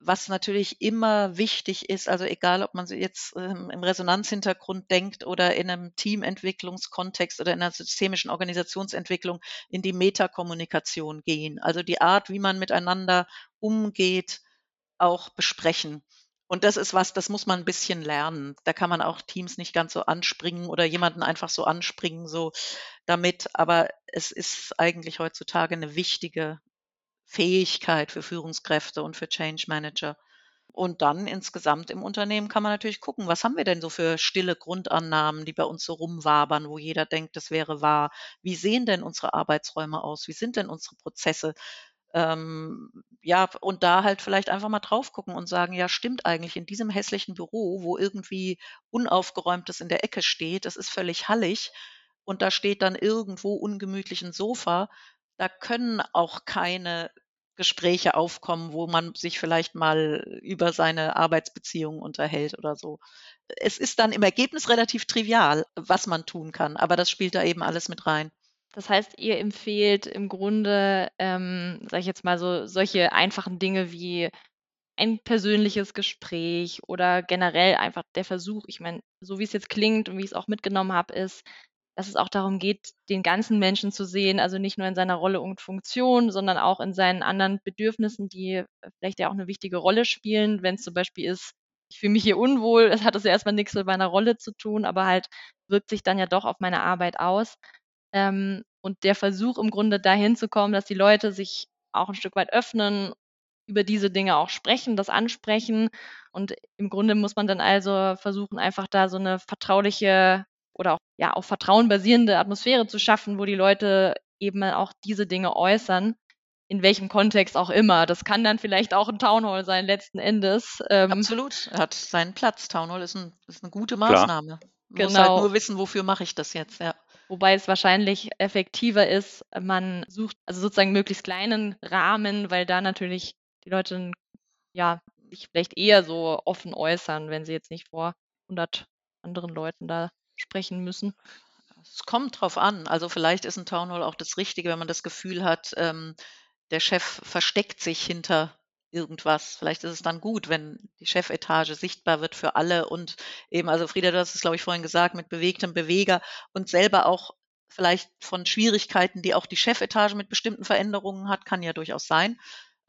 was natürlich immer wichtig ist, also egal, ob man jetzt ähm, im Resonanzhintergrund denkt oder in einem Teamentwicklungskontext oder in einer systemischen Organisationsentwicklung, in die Metakommunikation gehen. Also die Art, wie man miteinander umgeht, auch besprechen. Und das ist was, das muss man ein bisschen lernen. Da kann man auch Teams nicht ganz so anspringen oder jemanden einfach so anspringen, so damit. Aber es ist eigentlich heutzutage eine wichtige Fähigkeit für Führungskräfte und für Change Manager. Und dann insgesamt im Unternehmen kann man natürlich gucken, was haben wir denn so für stille Grundannahmen, die bei uns so rumwabern, wo jeder denkt, das wäre wahr. Wie sehen denn unsere Arbeitsräume aus? Wie sind denn unsere Prozesse? Ähm, ja, und da halt vielleicht einfach mal drauf gucken und sagen, ja, stimmt eigentlich, in diesem hässlichen Büro, wo irgendwie Unaufgeräumtes in der Ecke steht, das ist völlig hallig und da steht dann irgendwo ungemütlich ein Sofa, da können auch keine Gespräche aufkommen, wo man sich vielleicht mal über seine Arbeitsbeziehungen unterhält oder so. Es ist dann im Ergebnis relativ trivial, was man tun kann, aber das spielt da eben alles mit rein. Das heißt, ihr empfehlt im Grunde, ähm, sage ich jetzt mal so, solche einfachen Dinge wie ein persönliches Gespräch oder generell einfach der Versuch, ich meine, so wie es jetzt klingt und wie ich es auch mitgenommen habe, ist, dass es auch darum geht, den ganzen Menschen zu sehen, also nicht nur in seiner Rolle und Funktion, sondern auch in seinen anderen Bedürfnissen, die äh, vielleicht ja auch eine wichtige Rolle spielen. Wenn es zum Beispiel ist, ich fühle mich hier unwohl, es hat das ja erstmal nichts mit meiner Rolle zu tun, aber halt wirkt sich dann ja doch auf meine Arbeit aus. Ähm, und der Versuch im Grunde dahin zu kommen, dass die Leute sich auch ein Stück weit öffnen, über diese Dinge auch sprechen, das ansprechen. Und im Grunde muss man dann also versuchen, einfach da so eine vertrauliche oder auch ja auf Vertrauen basierende Atmosphäre zu schaffen, wo die Leute eben auch diese Dinge äußern, in welchem Kontext auch immer. Das kann dann vielleicht auch ein Townhall sein, letzten Endes. Ähm, Absolut, hat seinen Platz. Townhall ist, ein, ist eine gute Maßnahme. Klar. Genau. Muss halt genau. nur wissen, wofür mache ich das jetzt, ja. Wobei es wahrscheinlich effektiver ist, man sucht also sozusagen möglichst kleinen Rahmen, weil da natürlich die Leute ja sich vielleicht eher so offen äußern, wenn sie jetzt nicht vor 100 anderen Leuten da sprechen müssen? Es kommt drauf an. Also vielleicht ist ein Townhall auch das Richtige, wenn man das Gefühl hat, ähm, der Chef versteckt sich hinter irgendwas. Vielleicht ist es dann gut, wenn die Chefetage sichtbar wird für alle und eben, also Frieda, du hast es, glaube ich, vorhin gesagt, mit bewegtem Beweger und selber auch vielleicht von Schwierigkeiten, die auch die Chefetage mit bestimmten Veränderungen hat, kann ja durchaus sein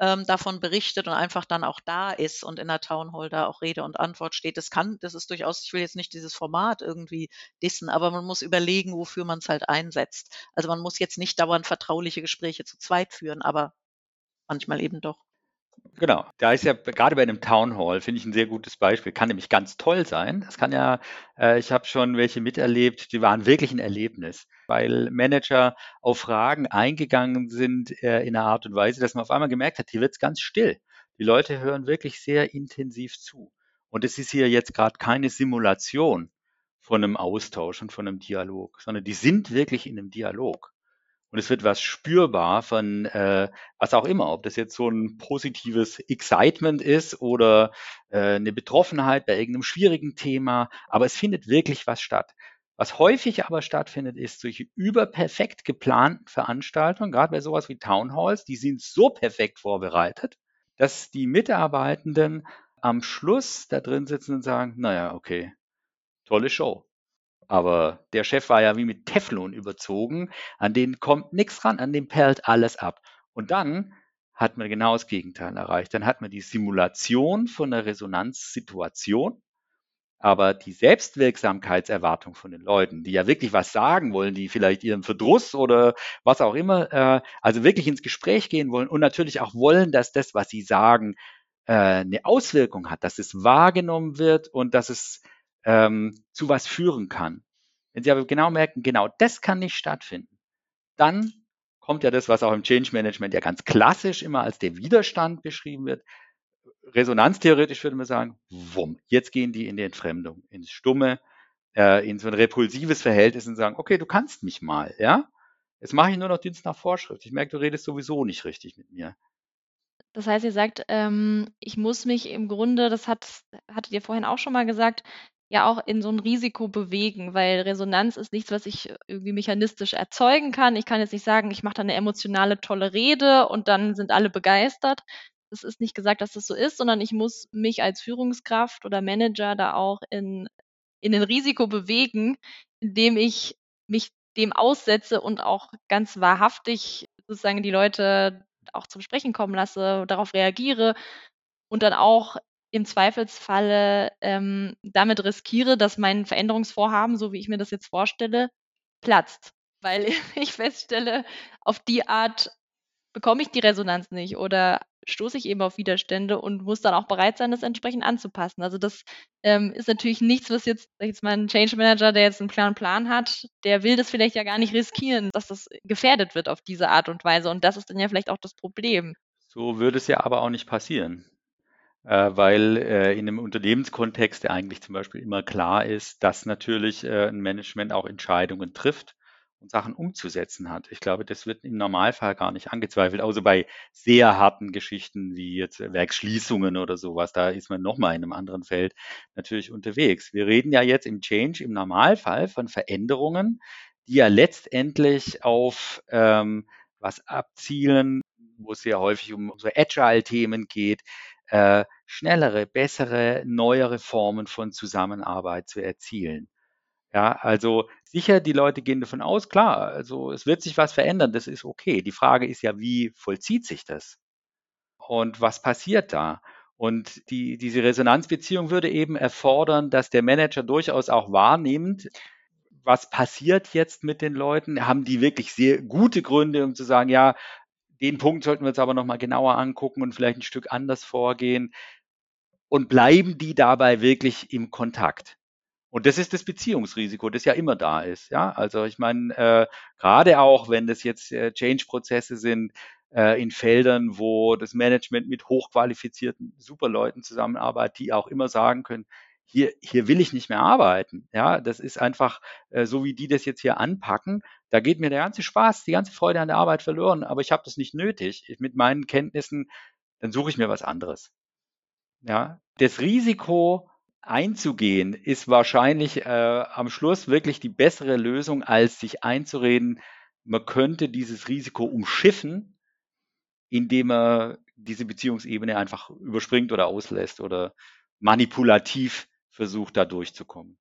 ähm, davon berichtet und einfach dann auch da ist und in der Town Hall da auch Rede und Antwort steht. Das kann, das ist durchaus, ich will jetzt nicht dieses Format irgendwie dissen, aber man muss überlegen, wofür man es halt einsetzt. Also man muss jetzt nicht dauernd vertrauliche Gespräche zu zweit führen, aber manchmal eben doch. Genau, da ist ja gerade bei einem Town Hall, finde ich ein sehr gutes Beispiel, kann nämlich ganz toll sein. Das kann ja, äh, ich habe schon welche miterlebt, die waren wirklich ein Erlebnis, weil Manager auf Fragen eingegangen sind äh, in einer Art und Weise, dass man auf einmal gemerkt hat, hier wird es ganz still. Die Leute hören wirklich sehr intensiv zu. Und es ist hier jetzt gerade keine Simulation von einem Austausch und von einem Dialog, sondern die sind wirklich in einem Dialog und es wird was spürbar von äh, was auch immer, ob das jetzt so ein positives Excitement ist oder äh, eine Betroffenheit bei irgendeinem schwierigen Thema, aber es findet wirklich was statt. Was häufig aber stattfindet, ist solche überperfekt geplanten Veranstaltungen, gerade bei sowas wie Town Halls, die sind so perfekt vorbereitet, dass die Mitarbeitenden am Schluss da drin sitzen und sagen, naja, okay, tolle Show. Aber der Chef war ja wie mit Teflon überzogen. An den kommt nichts ran, an dem perlt alles ab. Und dann hat man genau das Gegenteil erreicht. Dann hat man die Simulation von einer Resonanzsituation. Aber die Selbstwirksamkeitserwartung von den Leuten, die ja wirklich was sagen wollen, die vielleicht ihren Verdruss oder was auch immer, äh, also wirklich ins Gespräch gehen wollen und natürlich auch wollen, dass das, was sie sagen, äh, eine Auswirkung hat, dass es wahrgenommen wird und dass es ähm, zu was führen kann. Wenn Sie aber genau merken, genau das kann nicht stattfinden, dann kommt ja das, was auch im Change Management ja ganz klassisch immer als der Widerstand beschrieben wird, resonanztheoretisch würde man sagen, wumm, jetzt gehen die in die Entfremdung, ins Stumme, äh, in so ein repulsives Verhältnis und sagen, okay, du kannst mich mal, ja? Jetzt mache ich nur noch Dienst nach Vorschrift. Ich merke, du redest sowieso nicht richtig mit mir. Das heißt, ihr sagt, ähm, ich muss mich im Grunde, das hat, hattet ihr vorhin auch schon mal gesagt, ja auch in so ein Risiko bewegen, weil Resonanz ist nichts, was ich irgendwie mechanistisch erzeugen kann. Ich kann jetzt nicht sagen, ich mache da eine emotionale tolle Rede und dann sind alle begeistert, es ist nicht gesagt, dass das so ist, sondern ich muss mich als Führungskraft oder Manager da auch in, in ein Risiko bewegen, indem ich mich dem aussetze und auch ganz wahrhaftig sozusagen die Leute auch zum Sprechen kommen lasse, darauf reagiere und dann auch im Zweifelsfalle ähm, damit riskiere, dass mein Veränderungsvorhaben, so wie ich mir das jetzt vorstelle, platzt. Weil ich feststelle, auf die Art bekomme ich die Resonanz nicht oder stoße ich eben auf Widerstände und muss dann auch bereit sein, das entsprechend anzupassen. Also das ähm, ist natürlich nichts, was jetzt, jetzt mal, ein Change Manager, der jetzt einen klaren Plan hat, der will das vielleicht ja gar nicht riskieren, dass das gefährdet wird auf diese Art und Weise. Und das ist dann ja vielleicht auch das Problem. So würde es ja aber auch nicht passieren. Äh, weil äh, in einem Unternehmenskontext, eigentlich zum Beispiel immer klar ist, dass natürlich äh, ein Management auch Entscheidungen trifft und Sachen umzusetzen hat. Ich glaube, das wird im Normalfall gar nicht angezweifelt, außer bei sehr harten Geschichten wie jetzt Werksschließungen oder sowas. Da ist man nochmal in einem anderen Feld natürlich unterwegs. Wir reden ja jetzt im Change im Normalfall von Veränderungen, die ja letztendlich auf ähm, was abzielen, wo es sehr häufig um so Agile-Themen geht, äh, schnellere, bessere, neuere Formen von Zusammenarbeit zu erzielen. Ja, also sicher, die Leute gehen davon aus, klar, also es wird sich was verändern, das ist okay. Die Frage ist ja, wie vollzieht sich das? Und was passiert da? Und die, diese Resonanzbeziehung würde eben erfordern, dass der Manager durchaus auch wahrnimmt, was passiert jetzt mit den Leuten? Haben die wirklich sehr gute Gründe, um zu sagen, ja, den Punkt sollten wir uns aber nochmal genauer angucken und vielleicht ein Stück anders vorgehen? Und bleiben die dabei wirklich im Kontakt? Und das ist das Beziehungsrisiko, das ja immer da ist. Ja, also ich meine, äh, gerade auch, wenn das jetzt äh, Change-Prozesse sind äh, in Feldern, wo das Management mit hochqualifizierten Superleuten zusammenarbeitet, die auch immer sagen können, hier, hier will ich nicht mehr arbeiten. Ja, das ist einfach äh, so, wie die das jetzt hier anpacken. Da geht mir der ganze Spaß, die ganze Freude an der Arbeit verloren, aber ich habe das nicht nötig. Ich, mit meinen Kenntnissen, dann suche ich mir was anderes. Ja, das Risiko, einzugehen, ist wahrscheinlich äh, am Schluss wirklich die bessere Lösung, als sich einzureden, man könnte dieses Risiko umschiffen, indem er diese Beziehungsebene einfach überspringt oder auslässt oder manipulativ versucht, da durchzukommen.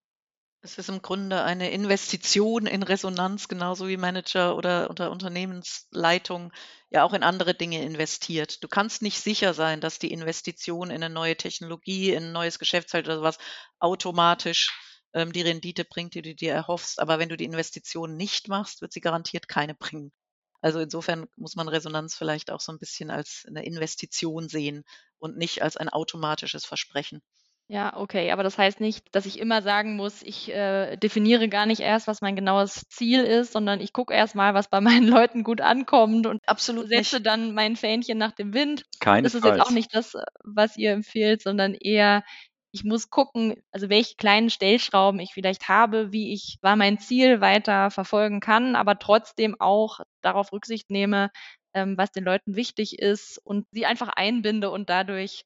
Es ist im Grunde eine Investition in Resonanz, genauso wie Manager oder unter Unternehmensleitung ja auch in andere Dinge investiert. Du kannst nicht sicher sein, dass die Investition in eine neue Technologie, in ein neues Geschäftsfeld oder sowas automatisch ähm, die Rendite bringt, die du dir erhoffst. Aber wenn du die Investition nicht machst, wird sie garantiert keine bringen. Also insofern muss man Resonanz vielleicht auch so ein bisschen als eine Investition sehen und nicht als ein automatisches Versprechen. Ja, okay, aber das heißt nicht, dass ich immer sagen muss, ich äh, definiere gar nicht erst, was mein genaues Ziel ist, sondern ich gucke erst mal, was bei meinen Leuten gut ankommt und Absolut setze nicht. dann mein Fähnchen nach dem Wind. Keinesfalls. Das ist jetzt auch nicht das, was ihr empfehlt, sondern eher, ich muss gucken, also welche kleinen Stellschrauben ich vielleicht habe, wie ich war mein Ziel weiter verfolgen kann, aber trotzdem auch darauf Rücksicht nehme, ähm, was den Leuten wichtig ist und sie einfach einbinde und dadurch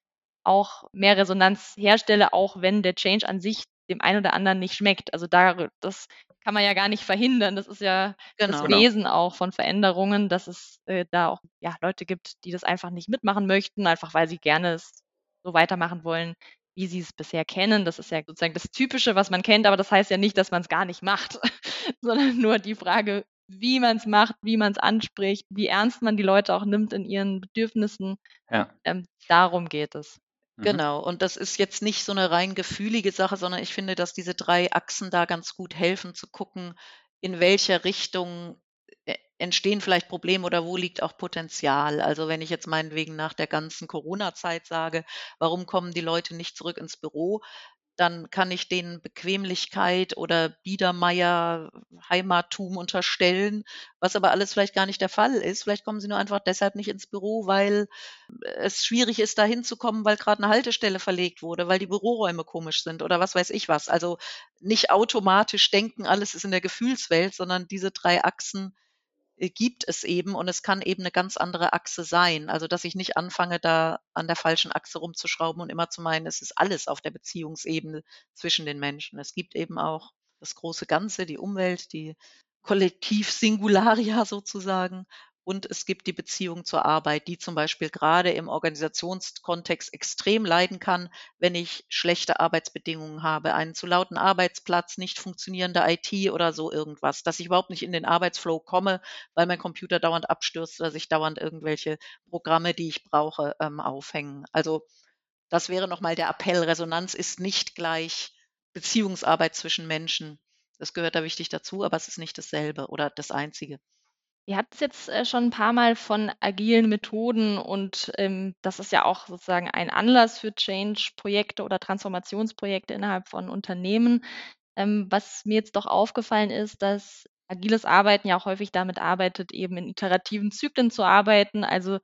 auch mehr Resonanz herstelle, auch wenn der Change an sich dem einen oder anderen nicht schmeckt. Also da, das kann man ja gar nicht verhindern. Das ist ja genau. das Wesen auch von Veränderungen, dass es äh, da auch ja, Leute gibt, die das einfach nicht mitmachen möchten, einfach weil sie gerne es so weitermachen wollen, wie sie es bisher kennen. Das ist ja sozusagen das Typische, was man kennt, aber das heißt ja nicht, dass man es gar nicht macht, sondern nur die Frage, wie man es macht, wie man es anspricht, wie ernst man die Leute auch nimmt in ihren Bedürfnissen. Ja. Ähm, darum geht es. Mhm. Genau. Und das ist jetzt nicht so eine rein gefühlige Sache, sondern ich finde, dass diese drei Achsen da ganz gut helfen zu gucken, in welcher Richtung äh, entstehen vielleicht Probleme oder wo liegt auch Potenzial? Also wenn ich jetzt meinetwegen nach der ganzen Corona-Zeit sage, warum kommen die Leute nicht zurück ins Büro? Dann kann ich denen Bequemlichkeit oder Biedermeier Heimattum unterstellen, was aber alles vielleicht gar nicht der Fall ist. Vielleicht kommen sie nur einfach deshalb nicht ins Büro, weil es schwierig ist, da hinzukommen, weil gerade eine Haltestelle verlegt wurde, weil die Büroräume komisch sind oder was weiß ich was. Also nicht automatisch denken, alles ist in der Gefühlswelt, sondern diese drei Achsen äh, gibt es eben und es kann eben eine ganz andere Achse sein. Also, dass ich nicht anfange, da an der falschen Achse rumzuschrauben und immer zu meinen, es ist alles auf der Beziehungsebene zwischen den Menschen. Es gibt eben auch das große Ganze, die Umwelt, die Kollektiv-Singularia sozusagen. Und es gibt die Beziehung zur Arbeit, die zum Beispiel gerade im Organisationskontext extrem leiden kann, wenn ich schlechte Arbeitsbedingungen habe, einen zu lauten Arbeitsplatz, nicht funktionierende IT oder so irgendwas, dass ich überhaupt nicht in den Arbeitsflow komme, weil mein Computer dauernd abstürzt oder sich dauernd irgendwelche Programme, die ich brauche, ähm, aufhängen. Also das wäre nochmal der Appell. Resonanz ist nicht gleich Beziehungsarbeit zwischen Menschen. Das gehört da wichtig dazu, aber es ist nicht dasselbe oder das Einzige. Ihr habt es jetzt äh, schon ein paar Mal von agilen Methoden und ähm, das ist ja auch sozusagen ein Anlass für Change-Projekte oder Transformationsprojekte innerhalb von Unternehmen. Ähm, was mir jetzt doch aufgefallen ist, dass agiles Arbeiten ja auch häufig damit arbeitet, eben in iterativen Zyklen zu arbeiten, also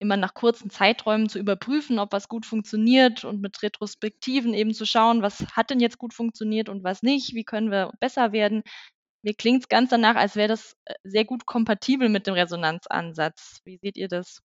immer nach kurzen Zeiträumen zu überprüfen, ob was gut funktioniert und mit Retrospektiven eben zu schauen, was hat denn jetzt gut funktioniert und was nicht, wie können wir besser werden. Mir klingt es ganz danach, als wäre das äh, sehr gut kompatibel mit dem Resonanzansatz. Wie seht ihr das?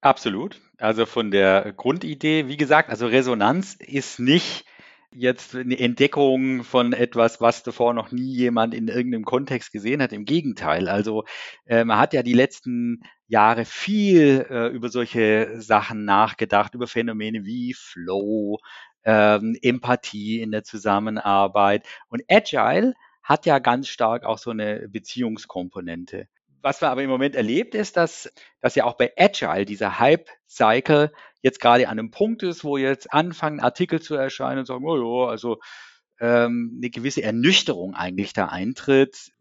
Absolut. Also von der Grundidee, wie gesagt, also Resonanz ist nicht jetzt eine Entdeckung von etwas, was davor noch nie jemand in irgendeinem Kontext gesehen hat. Im Gegenteil. Also äh, man hat ja die letzten Jahre viel äh, über solche Sachen nachgedacht, über Phänomene wie Flow, ähm, Empathie in der Zusammenarbeit. Und Agile hat ja ganz stark auch so eine Beziehungskomponente. Was man aber im Moment erlebt, ist, dass, dass ja auch bei Agile dieser Hype-Cycle jetzt gerade an einem Punkt ist, wo jetzt anfangen Artikel zu erscheinen und sagen, oh ja, also ähm, eine gewisse Ernüchterung eigentlich da eintritt.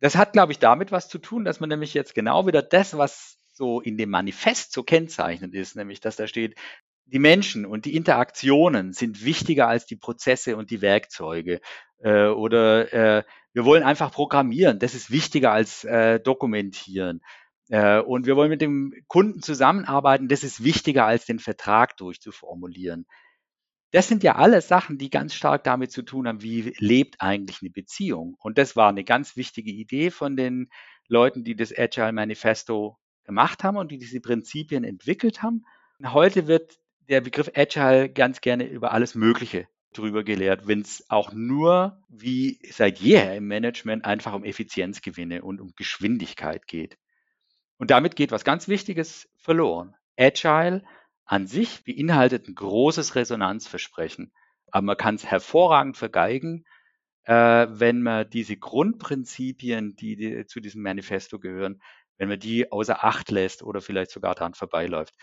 Das hat, glaube ich, damit was zu tun, dass man nämlich jetzt genau wieder das, was so in dem Manifest so kennzeichnend ist, nämlich dass da steht, die Menschen und die Interaktionen sind wichtiger als die Prozesse und die Werkzeuge. Äh, oder äh, wir wollen einfach programmieren, das ist wichtiger als äh, dokumentieren. Äh, und wir wollen mit dem Kunden zusammenarbeiten, das ist wichtiger als den Vertrag durchzuformulieren. Das sind ja alle Sachen, die ganz stark damit zu tun haben, wie lebt eigentlich eine Beziehung. Und das war eine ganz wichtige Idee von den Leuten, die das Agile Manifesto gemacht haben und die diese Prinzipien entwickelt haben. Heute wird der Begriff Agile ganz gerne über alles Mögliche drüber gelehrt, wenn es auch nur wie seit jeher im Management einfach um Effizienzgewinne und um Geschwindigkeit geht. Und damit geht was ganz Wichtiges verloren. Agile an sich beinhaltet ein großes Resonanzversprechen, aber man kann es hervorragend vergeigen, äh, wenn man diese Grundprinzipien, die, die zu diesem Manifesto gehören, wenn man die außer Acht lässt oder vielleicht sogar daran vorbeiläuft.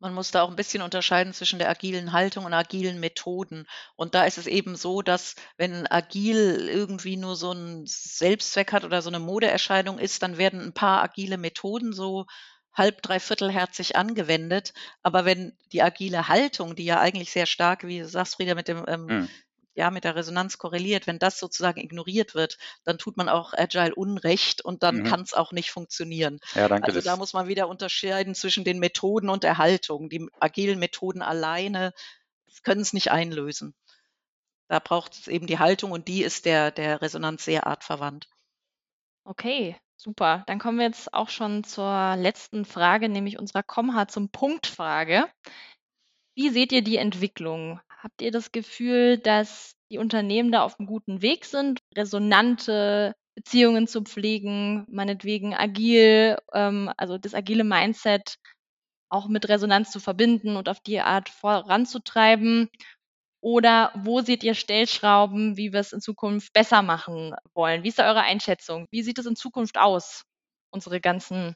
Man muss da auch ein bisschen unterscheiden zwischen der agilen Haltung und agilen Methoden. Und da ist es eben so, dass wenn agil irgendwie nur so ein Selbstzweck hat oder so eine Modeerscheinung ist, dann werden ein paar agile Methoden so halb, dreiviertel herzig angewendet. Aber wenn die agile Haltung, die ja eigentlich sehr stark, wie du sagst, Frieda, mit dem ähm, mhm ja, mit der Resonanz korreliert. Wenn das sozusagen ignoriert wird, dann tut man auch Agile Unrecht und dann mhm. kann es auch nicht funktionieren. Ja, danke. Also da muss man wieder unterscheiden zwischen den Methoden und der Haltung. Die agilen Methoden alleine können es nicht einlösen. Da braucht es eben die Haltung und die ist der, der Resonanz sehr artverwandt. Okay, super. Dann kommen wir jetzt auch schon zur letzten Frage, nämlich unserer Komma zum Punkt-Frage. Wie seht ihr die Entwicklung? Habt ihr das Gefühl, dass die Unternehmen da auf einem guten Weg sind, resonante Beziehungen zu pflegen, meinetwegen agil, ähm, also das agile Mindset auch mit Resonanz zu verbinden und auf die Art voranzutreiben? Oder wo seht ihr Stellschrauben, wie wir es in Zukunft besser machen wollen? Wie ist da eure Einschätzung? Wie sieht es in Zukunft aus, unsere ganzen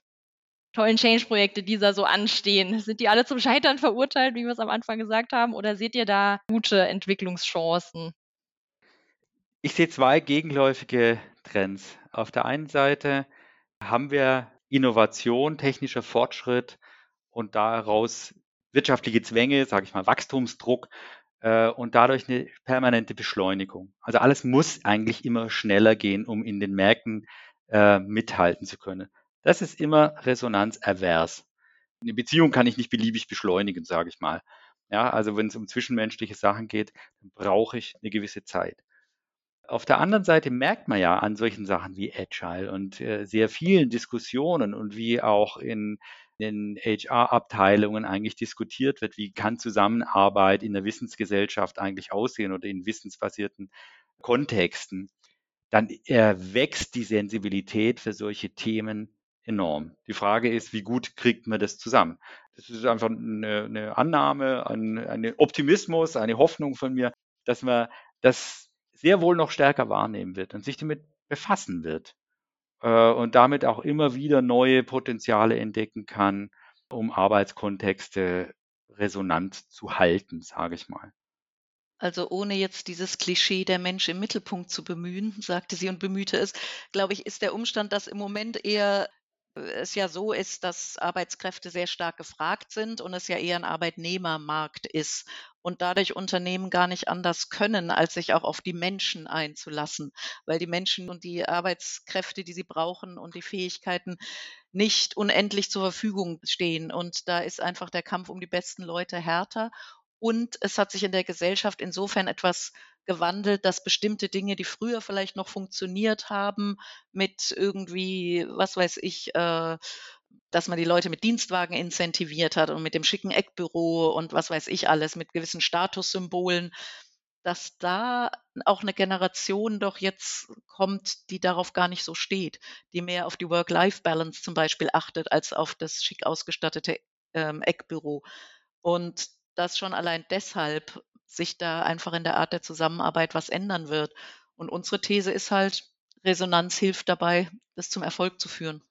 tollen Change-Projekte, die da so anstehen? Sind die alle zum Scheitern verurteilt, wie wir es am Anfang gesagt haben, oder seht ihr da gute Entwicklungschancen? Ich sehe zwei gegenläufige Trends. Auf der einen Seite haben wir Innovation, technischer Fortschritt und daraus wirtschaftliche Zwänge, sage ich mal, Wachstumsdruck äh, und dadurch eine permanente Beschleunigung. Also alles muss eigentlich immer schneller gehen, um in den Märkten äh, mithalten zu können. Das ist immer resonanzervers. Eine Beziehung kann ich nicht beliebig beschleunigen, sage ich mal. Ja, also wenn es um zwischenmenschliche Sachen geht, brauche ich eine gewisse Zeit. Auf der anderen Seite merkt man ja an solchen Sachen wie Agile und äh, sehr vielen Diskussionen und wie auch in den HR-Abteilungen eigentlich diskutiert wird, wie kann Zusammenarbeit in der Wissensgesellschaft eigentlich aussehen oder in wissensbasierten Kontexten, dann wächst die Sensibilität für solche Themen enorm. Die Frage ist, wie gut kriegt man das zusammen? Das ist einfach eine, eine Annahme, ein, ein Optimismus, eine Hoffnung von mir, dass man das sehr wohl noch stärker wahrnehmen wird und sich damit befassen wird äh, und damit auch immer wieder neue Potenziale entdecken kann, um Arbeitskontexte resonant zu halten, sage ich mal. Also ohne jetzt dieses Klischee der Mensch im Mittelpunkt zu bemühen, sagte sie und bemühte es, glaube ich, ist der Umstand, dass im Moment eher es ja so ist, dass Arbeitskräfte sehr stark gefragt sind und es ja eher ein Arbeitnehmermarkt ist und dadurch Unternehmen gar nicht anders können, als sich auch auf die Menschen einzulassen, weil die Menschen und die Arbeitskräfte, die sie brauchen und die Fähigkeiten nicht unendlich zur Verfügung stehen. Und da ist einfach der Kampf um die besten Leute härter. Und es hat sich in der Gesellschaft insofern etwas gewandelt, dass bestimmte Dinge, die früher vielleicht noch funktioniert haben, mit irgendwie, was weiß ich, äh, dass man die Leute mit Dienstwagen incentiviert hat und mit dem schicken Eckbüro und was weiß ich alles, mit gewissen Statussymbolen, dass da auch eine Generation doch jetzt kommt, die darauf gar nicht so steht, die mehr auf die Work-Life-Balance zum Beispiel achtet, als auf das schick ausgestattete ähm, Eckbüro. Und das schon allein deshalb sich da einfach in der Art der Zusammenarbeit was ändern wird. Und unsere These ist halt, Resonanz hilft dabei, das zum Erfolg zu führen.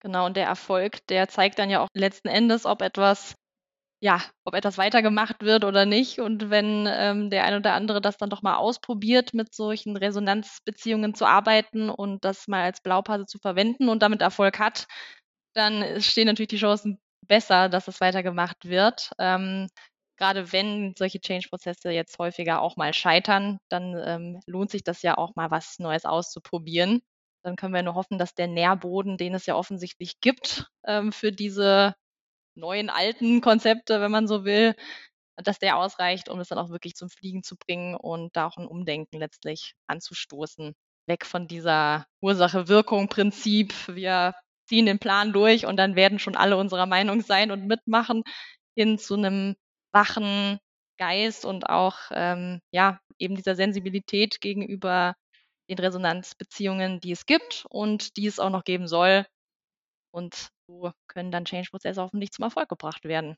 Genau, und der Erfolg, der zeigt dann ja auch letzten Endes, ob etwas, ja, ob etwas weitergemacht wird oder nicht. Und wenn ähm, der eine oder andere das dann doch mal ausprobiert, mit solchen Resonanzbeziehungen zu arbeiten und das mal als Blaupause zu verwenden und damit Erfolg hat, dann stehen natürlich die Chancen besser, dass es weitergemacht wird. Ähm, gerade wenn solche Change-Prozesse jetzt häufiger auch mal scheitern, dann ähm, lohnt sich das ja auch mal was Neues auszuprobieren. Dann können wir nur hoffen, dass der Nährboden, den es ja offensichtlich gibt ähm, für diese neuen alten Konzepte, wenn man so will, dass der ausreicht, um es dann auch wirklich zum Fliegen zu bringen und da auch ein Umdenken letztlich anzustoßen. Weg von dieser Ursache-Wirkung-Prinzip, wir ziehen den Plan durch und dann werden schon alle unserer Meinung sein und mitmachen, hin zu einem wachen Geist und auch ähm, ja eben dieser Sensibilität gegenüber den Resonanzbeziehungen, die es gibt und die es auch noch geben soll. Und so können dann Change-Prozesse hoffentlich zum Erfolg gebracht werden.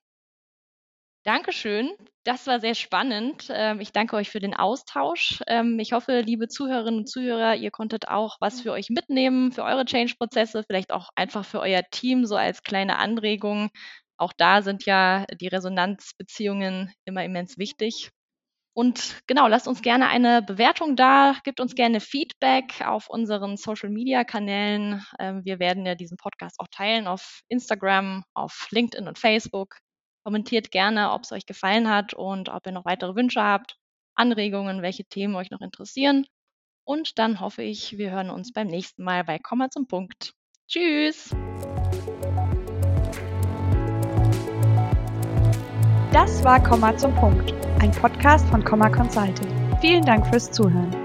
Dankeschön. Das war sehr spannend. Ähm, ich danke euch für den Austausch. Ähm, ich hoffe, liebe Zuhörerinnen und Zuhörer, ihr konntet auch was für euch mitnehmen, für eure Change-Prozesse, vielleicht auch einfach für euer Team, so als kleine Anregung, auch da sind ja die Resonanzbeziehungen immer immens wichtig. Und genau, lasst uns gerne eine Bewertung da, gebt uns gerne Feedback auf unseren Social-Media-Kanälen. Ähm, wir werden ja diesen Podcast auch teilen auf Instagram, auf LinkedIn und Facebook. Kommentiert gerne, ob es euch gefallen hat und ob ihr noch weitere Wünsche habt, Anregungen, welche Themen euch noch interessieren. Und dann hoffe ich, wir hören uns beim nächsten Mal bei Komma zum Punkt. Tschüss! Das war Komma zum Punkt, ein Podcast von Komma Consulting. Vielen Dank fürs Zuhören.